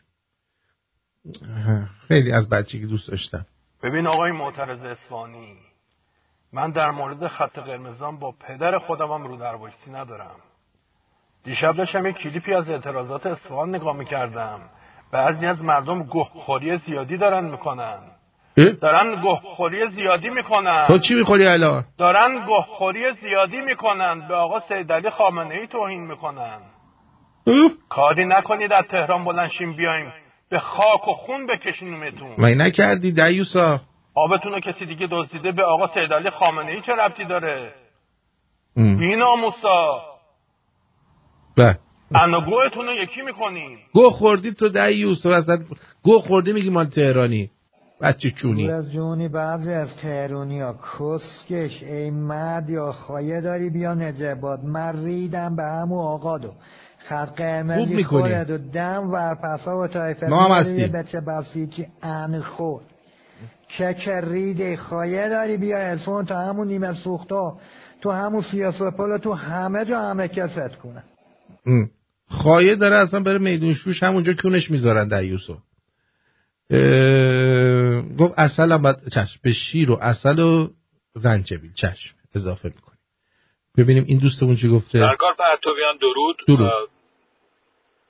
خیلی از بچگی دوست داشتم. ببین آقای معترض اصفهانی من در مورد خط قرمزان با پدر خودم هم رو در ندارم. دیشب داشتم یک کلیپی از اعتراضات اصفهان نگاه می‌کردم. بعضی از مردم گهخوری زیادی دارن می‌کنن؟ دارن گهخوری زیادی می‌کنن. تو چی می‌خوری الان؟ دارن گهخوری زیادی می‌کنن. به آقا سیدعلی خامنه ای توهین می‌کنن. کاری نکنید از تهران بلنشیم بیایم. به خاک و خون بکشینیمتون من نکردی دیوسا آبتون رو کسی دیگه دزدیده به آقا سیدعلی خامنه ای چه ربطی داره. بی ناموسا. بله. انوگوهتون رو یکی می‌کنیم. گو خوردی تو ده یوسف اصلا گو خوردی میگی مال تهرانی. بچه چونی. از جونی بعضی از تهرونی ها. کسکش ای مرد یا خایه داری بیا نجباد. من ریدم به همو آقادو. خط قرمزی. خورد و دم ورپسا و تایفه ما هم هستیم. بچه بسیجی ان خور کک ریده خایه داری بیا الفون تا همون نیمه سوختا تو همون سیاسوپل تو همه جا همه کست کنه. خایه داره اصلا بره میدون شوش همونجا کونش می‌ذارن در یوسف. اه، گفت اصل هم باید چشم به شیر و اصل و زنجبیل چشم اضافه می‌کنیم. ببینیم این دوستمون چی گفته. سرکار پرتویان درود. درود. اه،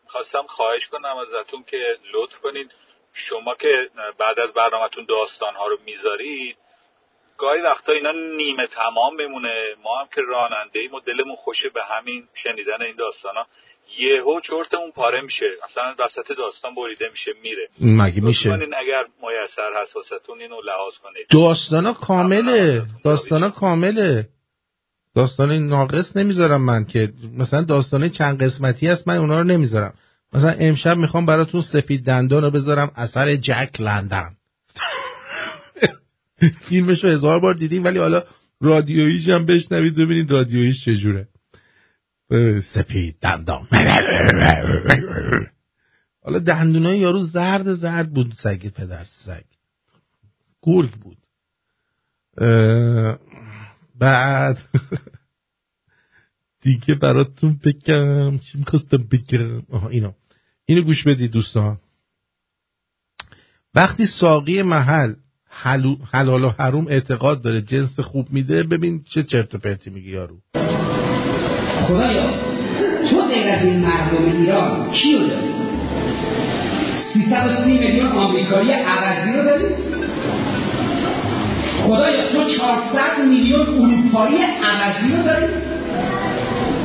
خواستم خواهش کنم ازتون که لطف کنید. شما که بعد از برنامهتون داستان ها رو می‌ذارید گاهی وقتا اینا نیمه تمام بمونه. ما هم که راننده ایم و دلمون خوشه به همین شنیدن این داستان ها یهو چرتمون پاره میشه. مثلا وسط داستان بریده میشه میره. مگه میشه؟ اگر میسر هست واسهتون اینو لحاظ کنید. داستانا کامله. داستانا کامله. داستان ناقص نمی‌ذارم من که. مثلا داستانه چند قسمتی هست من اونا رو نمی‌ذارم. مثلا امشب می‌خوام براتون سپید دندان رو بذارم اثر جک لندن. فیلمش رو هزار بار دیدیم ولی حالا رادیویش هم بشنوید ببینید رادیویش چجوره. سپید دندان. حالا دندونای یارو زرد زرد بود سگ پدر سگ. گرگ بود. بعد دیگه براتون بگم چی می‌خواستم بگم؟ آها اینو. اینو گوش بدید دوستان. وقتی ساقی محل حلال و حروم اعتقاد داره جنس خوب میده ببین چه چرت و پرتی میگه یارو. خدایا تو غیر این مردم ایران کیو داری؟ 330 میلیون آمریکایی عوضی رو داری؟ خدایا تو 400 میلیون اروپایی عوضی رو داری؟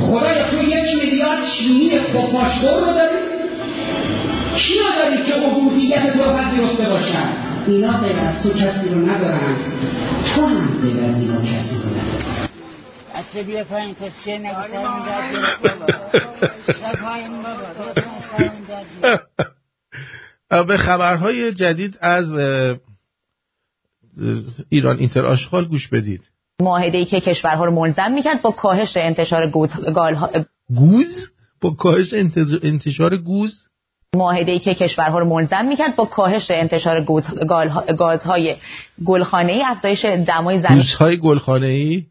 خدایا تو یک میلیارد چینی خفاشخور رو داری؟ کیو داری که عبودیت تو رو پذیرفته باشن اینا غیر از تو کسی رو ندارن. تو هم غیر از اینا کسی رو بیا پایین درد گرفت. به خبرهای جدید از ایران اینتر آشغال گوش بدید. معاهده که کشورها رو ملزم می‌کرد با کاهش انتشار گوز گالها گوز؟ با کاهش انتشار گوز؟ معاهده که کشورها رو ملزم می‌کرد با کاهش انتشار گازهای گلخانه ای افزایش دمای زمین. گوزهای گلخانه ای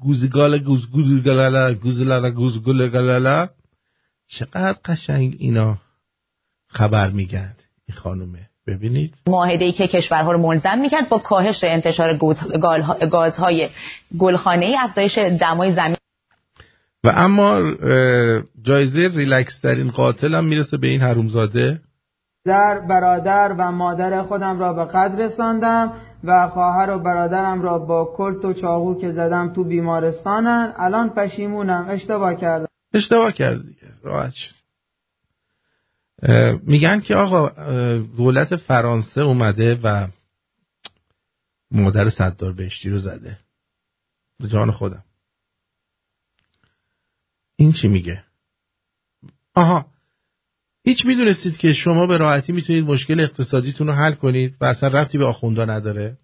گوزگال گوز گوزگلالا گوزلالا گوزگلالا چقدر قشنگ اینا خبر میگن این خانومه. ببینید. معاهده که کشورها رو ملزم می‌کرد با کاهش انتشار گازهای گلخانه ای افزایش دمای زمین. و اما جایزه ریلکس ترین قاتل هم می‌رسه به این حرومزاده. در برادر و مادر خودم را به قدر رساندم و خواهر و برادرم را با کلت و چاقو که زدم تو بیمارستانن. الان پشیمونم. اشتباه کردم. اشتباه کرد دیگه راحت شد. میگن که آقا دولت فرانسه اومده و مادر صدار بهشتی رو زده. به جان خودم. این چی میگه؟ آها. هیچ می‌دونستید که شما به راحتی می‌تونید مشکل اقتصادیتون رو حل کنید و اصلا رفتی به آخوندا نداره؟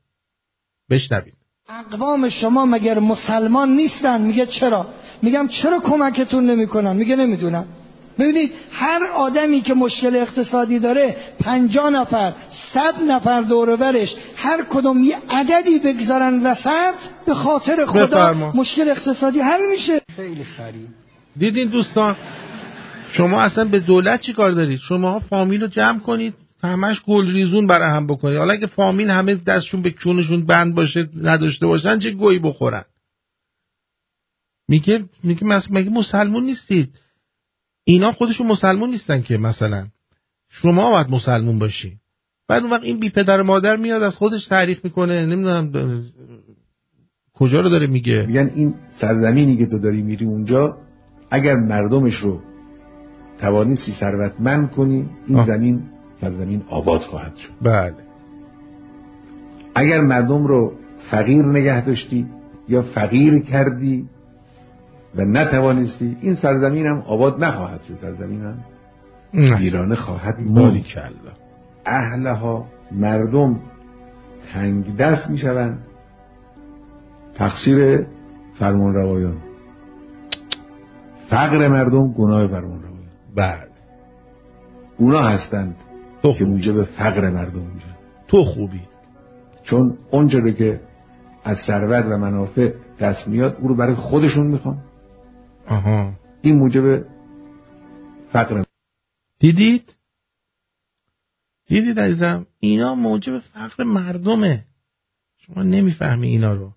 بشنوید. اقوام شما مگر مسلمان نیستن؟ میگه چرا؟ میگم چرا کمکتون نمی‌کنن؟ میگه نمی‌دونم. ببینید هر آدمی که مشکل اقتصادی داره پنجاه نفر صد نفر دور و برش هر کدوم یه عددی بگذارن وسط به خاطر خدا بفرما. مشکل اقتصادی حل میشه. خیلی خرید دیدین دوستان؟ شما اصلا به دولت چی کار دارید؟ شما فامیل رو جمع کنید همش گل ریزون برای هم بکنید. حالا اگه فامیل همه دستشون به کونشون بند باشه نداشته باشن چه گویی بخورن؟ میگه میگه مگه مسلمون نیستید؟ اینا خودشون مسلمون نیستن که مثلا. شما باید مسلمون باشی. بعد اون وقت این بی پدر مادر میاد از خودش تعریف می‌کنه. نمی‌دونم کجا رو داره میگه؟ میگن این سرزمینی که تو داری میری اونجا اگر مردمش رو توانستی ثروتمند کنی این آه. زمین سرزمین آباد خواهد شد. بله. اگر مردم رو فقیر نگه داشتی یا فقیر کردی و نتوانستی این سرزمین هم آباد نخواهد شد. سرزمین هم ایرانه خواهد باری کلا اهلها مردم تنگ دست می‌شوند. تقصیر فرمان روایان فقر مردم گناه فرمان روایان بله اونا هستند که موجب فقر مردم میشن. تو خوبی. چون اونجا رو که از ثروت و منافع دست میاد او رو برای خودشون می‌خوان. آها. این موجب فقر دیدید؟ دیدید عزیزم؟ اینا موجب فقر مردمه. شما نمی‌فهمی اینا رو.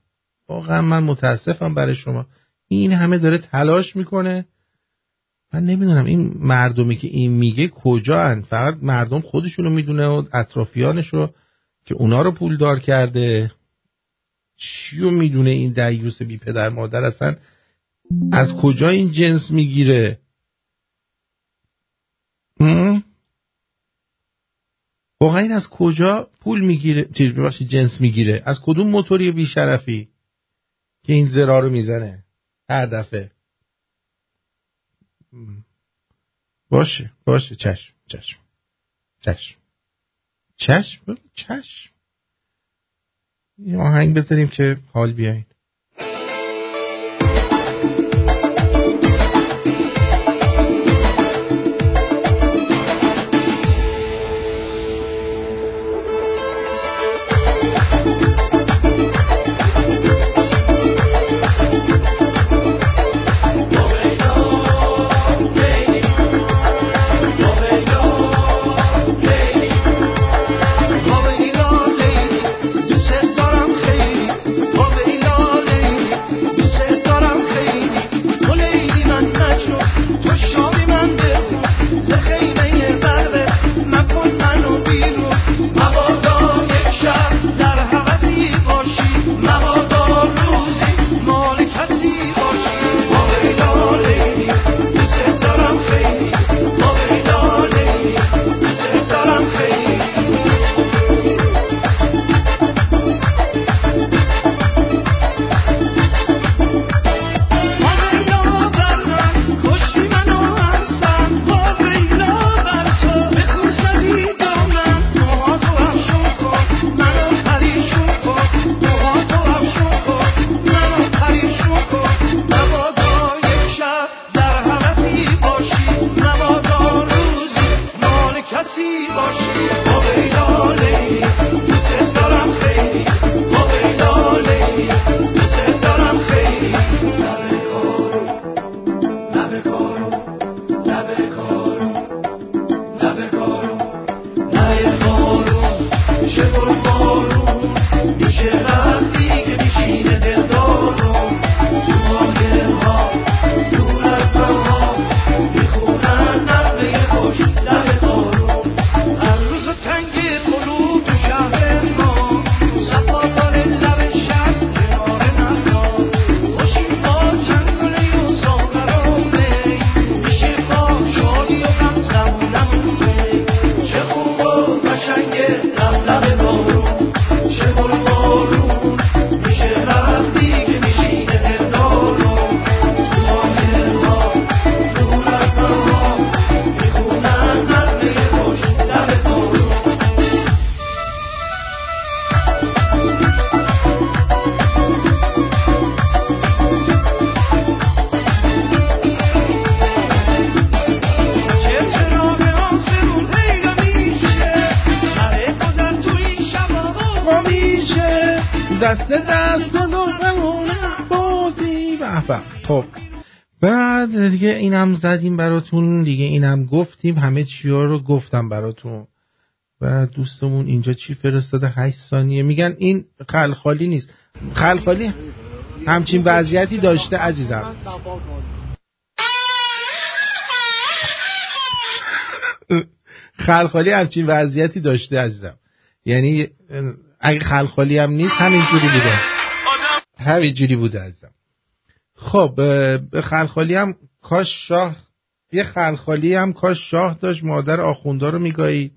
واقعا من متاسفم برای شما. این همه داره تلاش می‌کنه. من نمی‌دونم این مردمی که این میگه کجا هن؟ فقط مردم خودشونو می‌دونه و اطرافیانشو که اونا رو پولدار کرده. چیو می‌دونه این دیوس بی پدر مادر اصلا؟ از کجا این جنس می‌گیره؟ واقعا این از کجا پول می‌گیره؟ چیز جنس می‌گیره. از کدوم موتوری بیشرفی که این زرا رو می‌زنه؟ هر دفعه. باشه باشه چشم چشم چشم. چشم؟ چشم. یه آهنگ بذاریم که حال بیاین اینم گفتیم همه چیا رو گفتم براتون. و دوستمون اینجا چی فرستاده؟ 8 ثانیه. میگن این خلخالی نیست. خلخالی همچین وضعیتی داشته عزیزم. خلخالی همچین وضعیتی داشته عزیزم. یعنی اگه خلخالی هم نیست همینجوری بوده. همینجوری بوده عزیزم. خب به خلخالی هم کاش شاه یه خلخالی هم کاش شاه داشت مادر آخوندا رو میگایی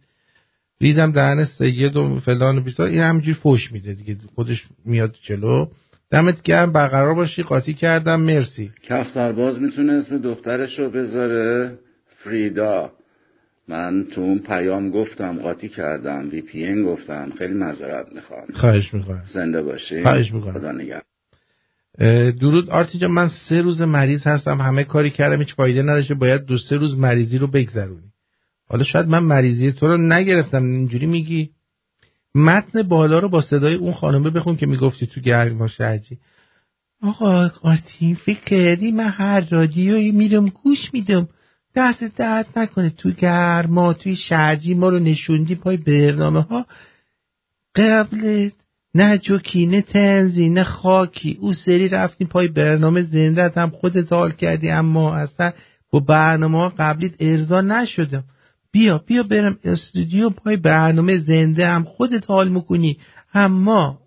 دیدم دهن سید و فلان و بیسار این همینجوری فوش میده دیگه خودش میاد جلو. دمت گرم برقرار باشی قاطی کردم مرسی. کفترباز می‌تونه اسم دخترش رو بذاره؟ فریدا. من تو اون پیام گفتم قاطی کردم وی پی این گفتم خیلی معذرت می‌خوام. خواهش می‌کنم. زنده باشی. خواهش می‌کنم. خدا نگهدار. درود. آرتی جان من سه روز مریض هستم. همه کاری کردم هیچ فایده نداشته. باید دو سه روز مریضی رو بگذرونی. حالا شاید من مریضی تو رو نگرفتم. اینجوری میگی؟ متن بالا رو با صدای اون خانمه بخون که می‌گفتی تو گرما شرجی. آقا آرتین فکر کردی من هر رادیویی میرم گوش میدم. دست درد نکنه. تو گرما توی شرجی ما رو نشوندی پای برنامه ها قبلت نه جوکی نه تنزی نه خاکی. او سری رفتیم پای برنامه زنده هم خودت حال کردی اما اصلا با برنامه ها قبلیت ارضا نشدم. بیا بیا برم استودیو پای برنامه زنده هم خودت حال می‌کنی. اما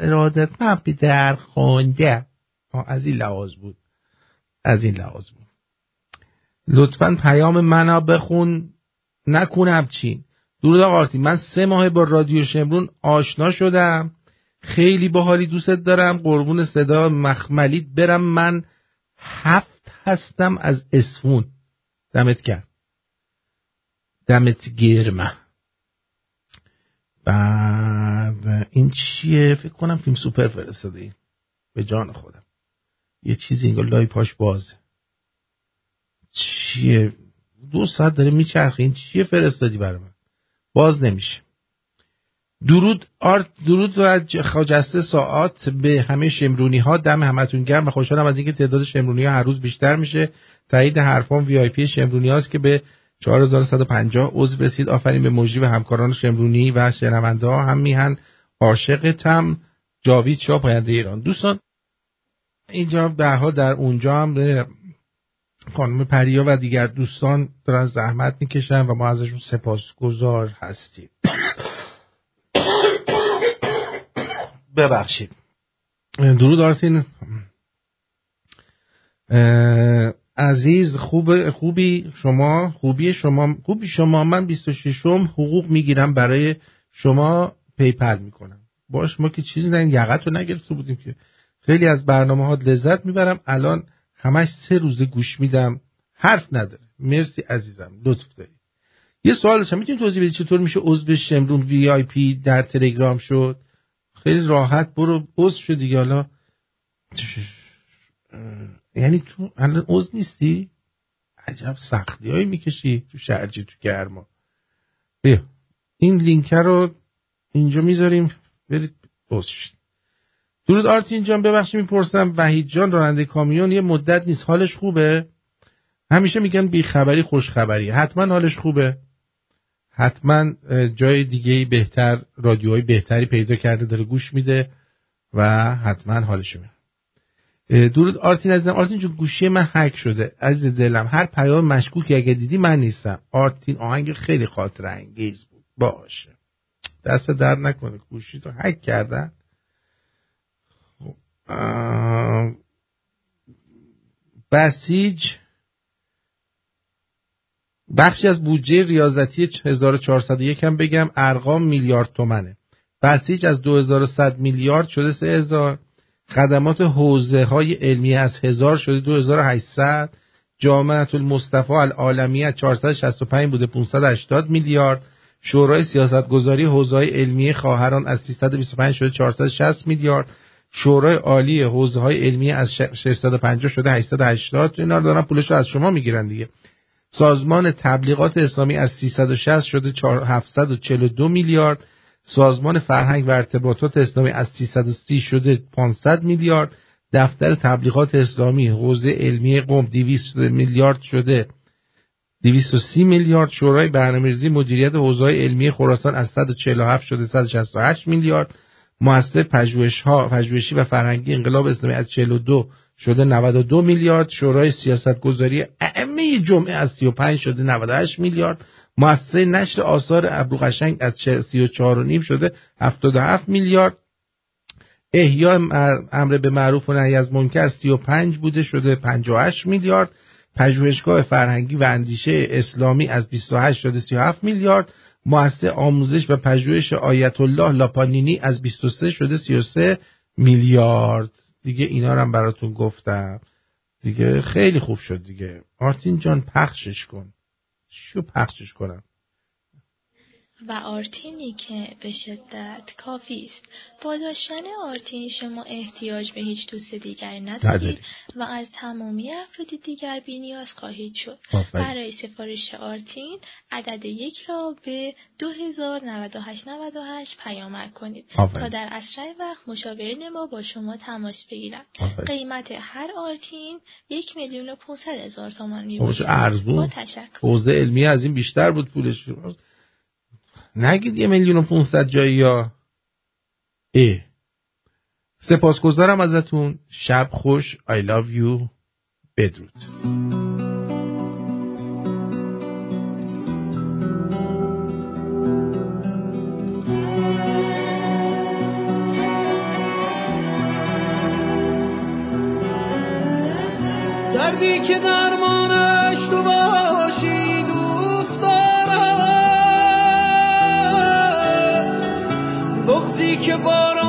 ارادت من در خونده. از این لحاظ بود. از این لحاظ بود. لطفا پیام منو بخون. نکنم چین درود آقا من سه ماه با رادیو شمرون آشنا شدم. خیلی باحالی دوستت دارم. قربون صدا مخملیت برم. من هفت هستم از اسفون. دمت کرد دمت گرمه بعد این چیه؟ فکر کنم فیلم سوپر فرستاده. به جان خودم. یه چیزی انگار لای پاش بازه. چیه؟ دو ساعت داره میچرخه. این چیه فرستادی برای من؟ باز نمیشه. درود آرت درود و از خجسته ساعت به همه شمرونی ها دم همتون گرم و خوشحالم از اینکه تعداد شمرونی ها هر روز بیشتر میشه. تایید حرفان وی آی پی شمرونی هاست که به 4150 عضو رسید. آفرین به مجری و همکاران شمرونی و شنونده ها. هم میهن عاشقتم جاوید شاه پاینده ایران. دوستان اینجا برها در اونجا هم به خانم پریا و دیگر دوستان دارن زحمت می‌کشن و ما ازشون سپاسگزار هستیم. ببخشید. درود اه، عزیز خوب خوبی شما؟ خوبی شما؟ خوبی شما؟ من 26 م حقوق می‌گیرم برای شما پیپل می‌کنم. باش ما که چیزی نه یقت رو نگرفته بودیم که خیلی از برنامه ها لذت می‌برم. الان همش سه روزه گوش میدم. حرف نداره. مرسی عزیزم. لطف داری. یه سوال داشتم. می‌تونی توضیح بدی چطور میشه عضو شمرون VIP در تلگرام شد. خیلی راحت. برو عضو شد دیگه. حالا یعنی تو الان عضو نیستی؟ عجب سختی هایی می‌کشی تو شرجی تو گرما. بیا. این لینک رو اینجا می‌ذاریم. برید عضو شید. درود آرتین جان ببخشید می‌پرسم. وحید جان راننده کامیون یه مدت نیست. حالش خوبه؟ همیشه میگن بی خبری خوش خبری حتما حالش خوبه. حتما جای دیگه بهتر رادیوهای بهتری پیدا کرده داره گوش میده و حتما حالش میده درود آرتین عزیزم. آرتین جون گوشی من هک شده. عزیز دلم هر پیام مشکوکی اگه دیدی من نیستم. آرتین آهنگ خیلی خاطر انگیز بود. باشه. دست در نکنه. گوشی تو هک کردن بسیج بخشی از بودجه ریاضتی 1401 هم بگم ارقام میلیارد تومنه. بسیج از 2100 میلیارد شده 3000 خدمات حوزه های علمی از 1000 شده 2800 جامعه المصطفى العالمیه 465 بوده 580 میلیارد. شورای سیاستگذاری حوزه های علمی خواهران از 325 شده 460 میلیارد. شورای عالی حوزه های علمی از 650 شده 880 اینا رو دارن پولش رو از شما می‌گیرن دیگه. سازمان تبلیغات اسلامی از 360 شده 742 میلیارد. سازمان فرهنگ و ارتباطات اسلامی از 330 شده 500 میلیارد. دفتر تبلیغات اسلامی حوزه علمی قم 200 میلیارد شده 230 میلیارد. شورای برنامه‌ریزی مدیریت حوزه علمی خراسان از 147 شده 168 میلیارد. مؤسسه پژوهش ها پژوهشی و فرهنگی انقلاب اسلامی از 42 شده 92 میلیارد. شورای سیاستگذاری ائمه جمعه از 35 شده 98 میلیارد. مؤسسه نشر آثار ابروقشنگ از 34 و نیم شده 77 میلیارد. احیاء امر به معروف و نهی از منکر 35 بوده شده 58 میلیارد. پژوهشگاه فرهنگی و اندیشه اسلامی از 28 شده 37 میلیارد. مؤسسه آموزش و پژوهش آیت الله لاپانینی از 23 شده 33 میلیارد. دیگه اینا رو هم براتون گفتم. دیگه خیلی خوب شد دیگه. آرتین جان پخشش کن. شو پخشش کنم؟ و آرتینی که به شدت کافی است با داشتن آرتین شما احتیاج به هیچ دوست دیگری ندارید نداری. و از تمامی افراد دیگر بینیاز خواهید شد آفرین. برای سفارش آرتین عدد یک را به 209898 پیامک کنید. تا در اسرع وقت مشاورین ما با شما تماس بگیرند. قیمت هر آرتین یک میلیون و 500 هزار تومان می با تشکر حوزه علمی از این بیشتر بود پولش نگید یه میلیون و 500 جایی یا. اه سپاسگزارم ازتون. شب خوش. I love you. بدرود. دردی که درمانش که بارانش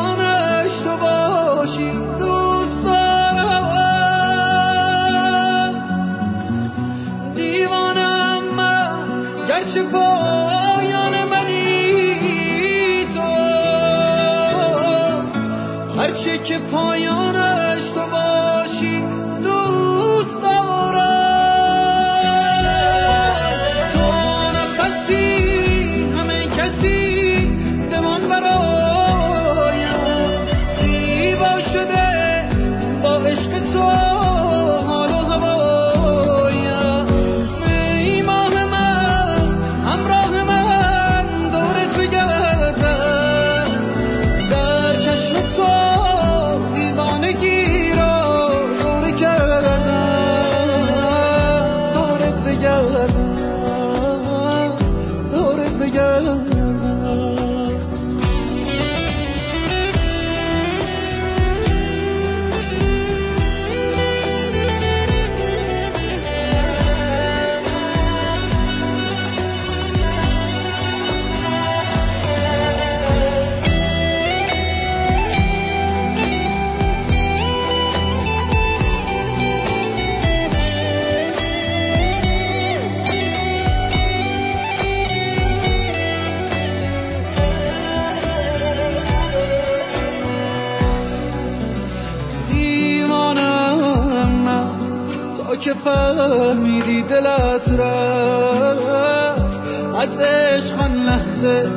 فهمیدی دلت رفت. از عشق آن لحظه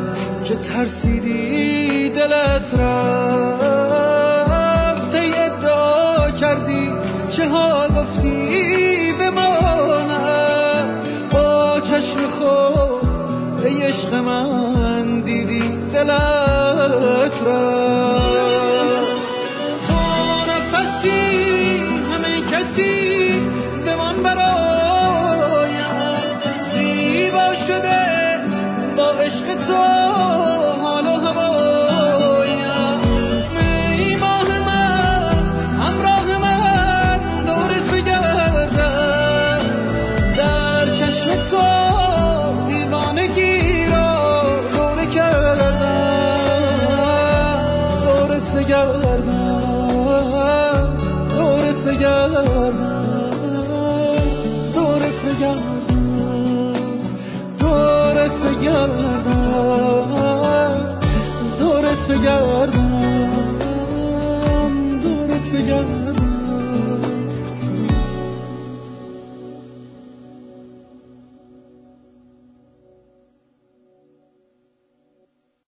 که ترسیدی دلت رفت. ای ادعا کردی چه ها گفتی بمانم با چشم خود ای عشق من دیدی دلت بگردم دورت بگردم.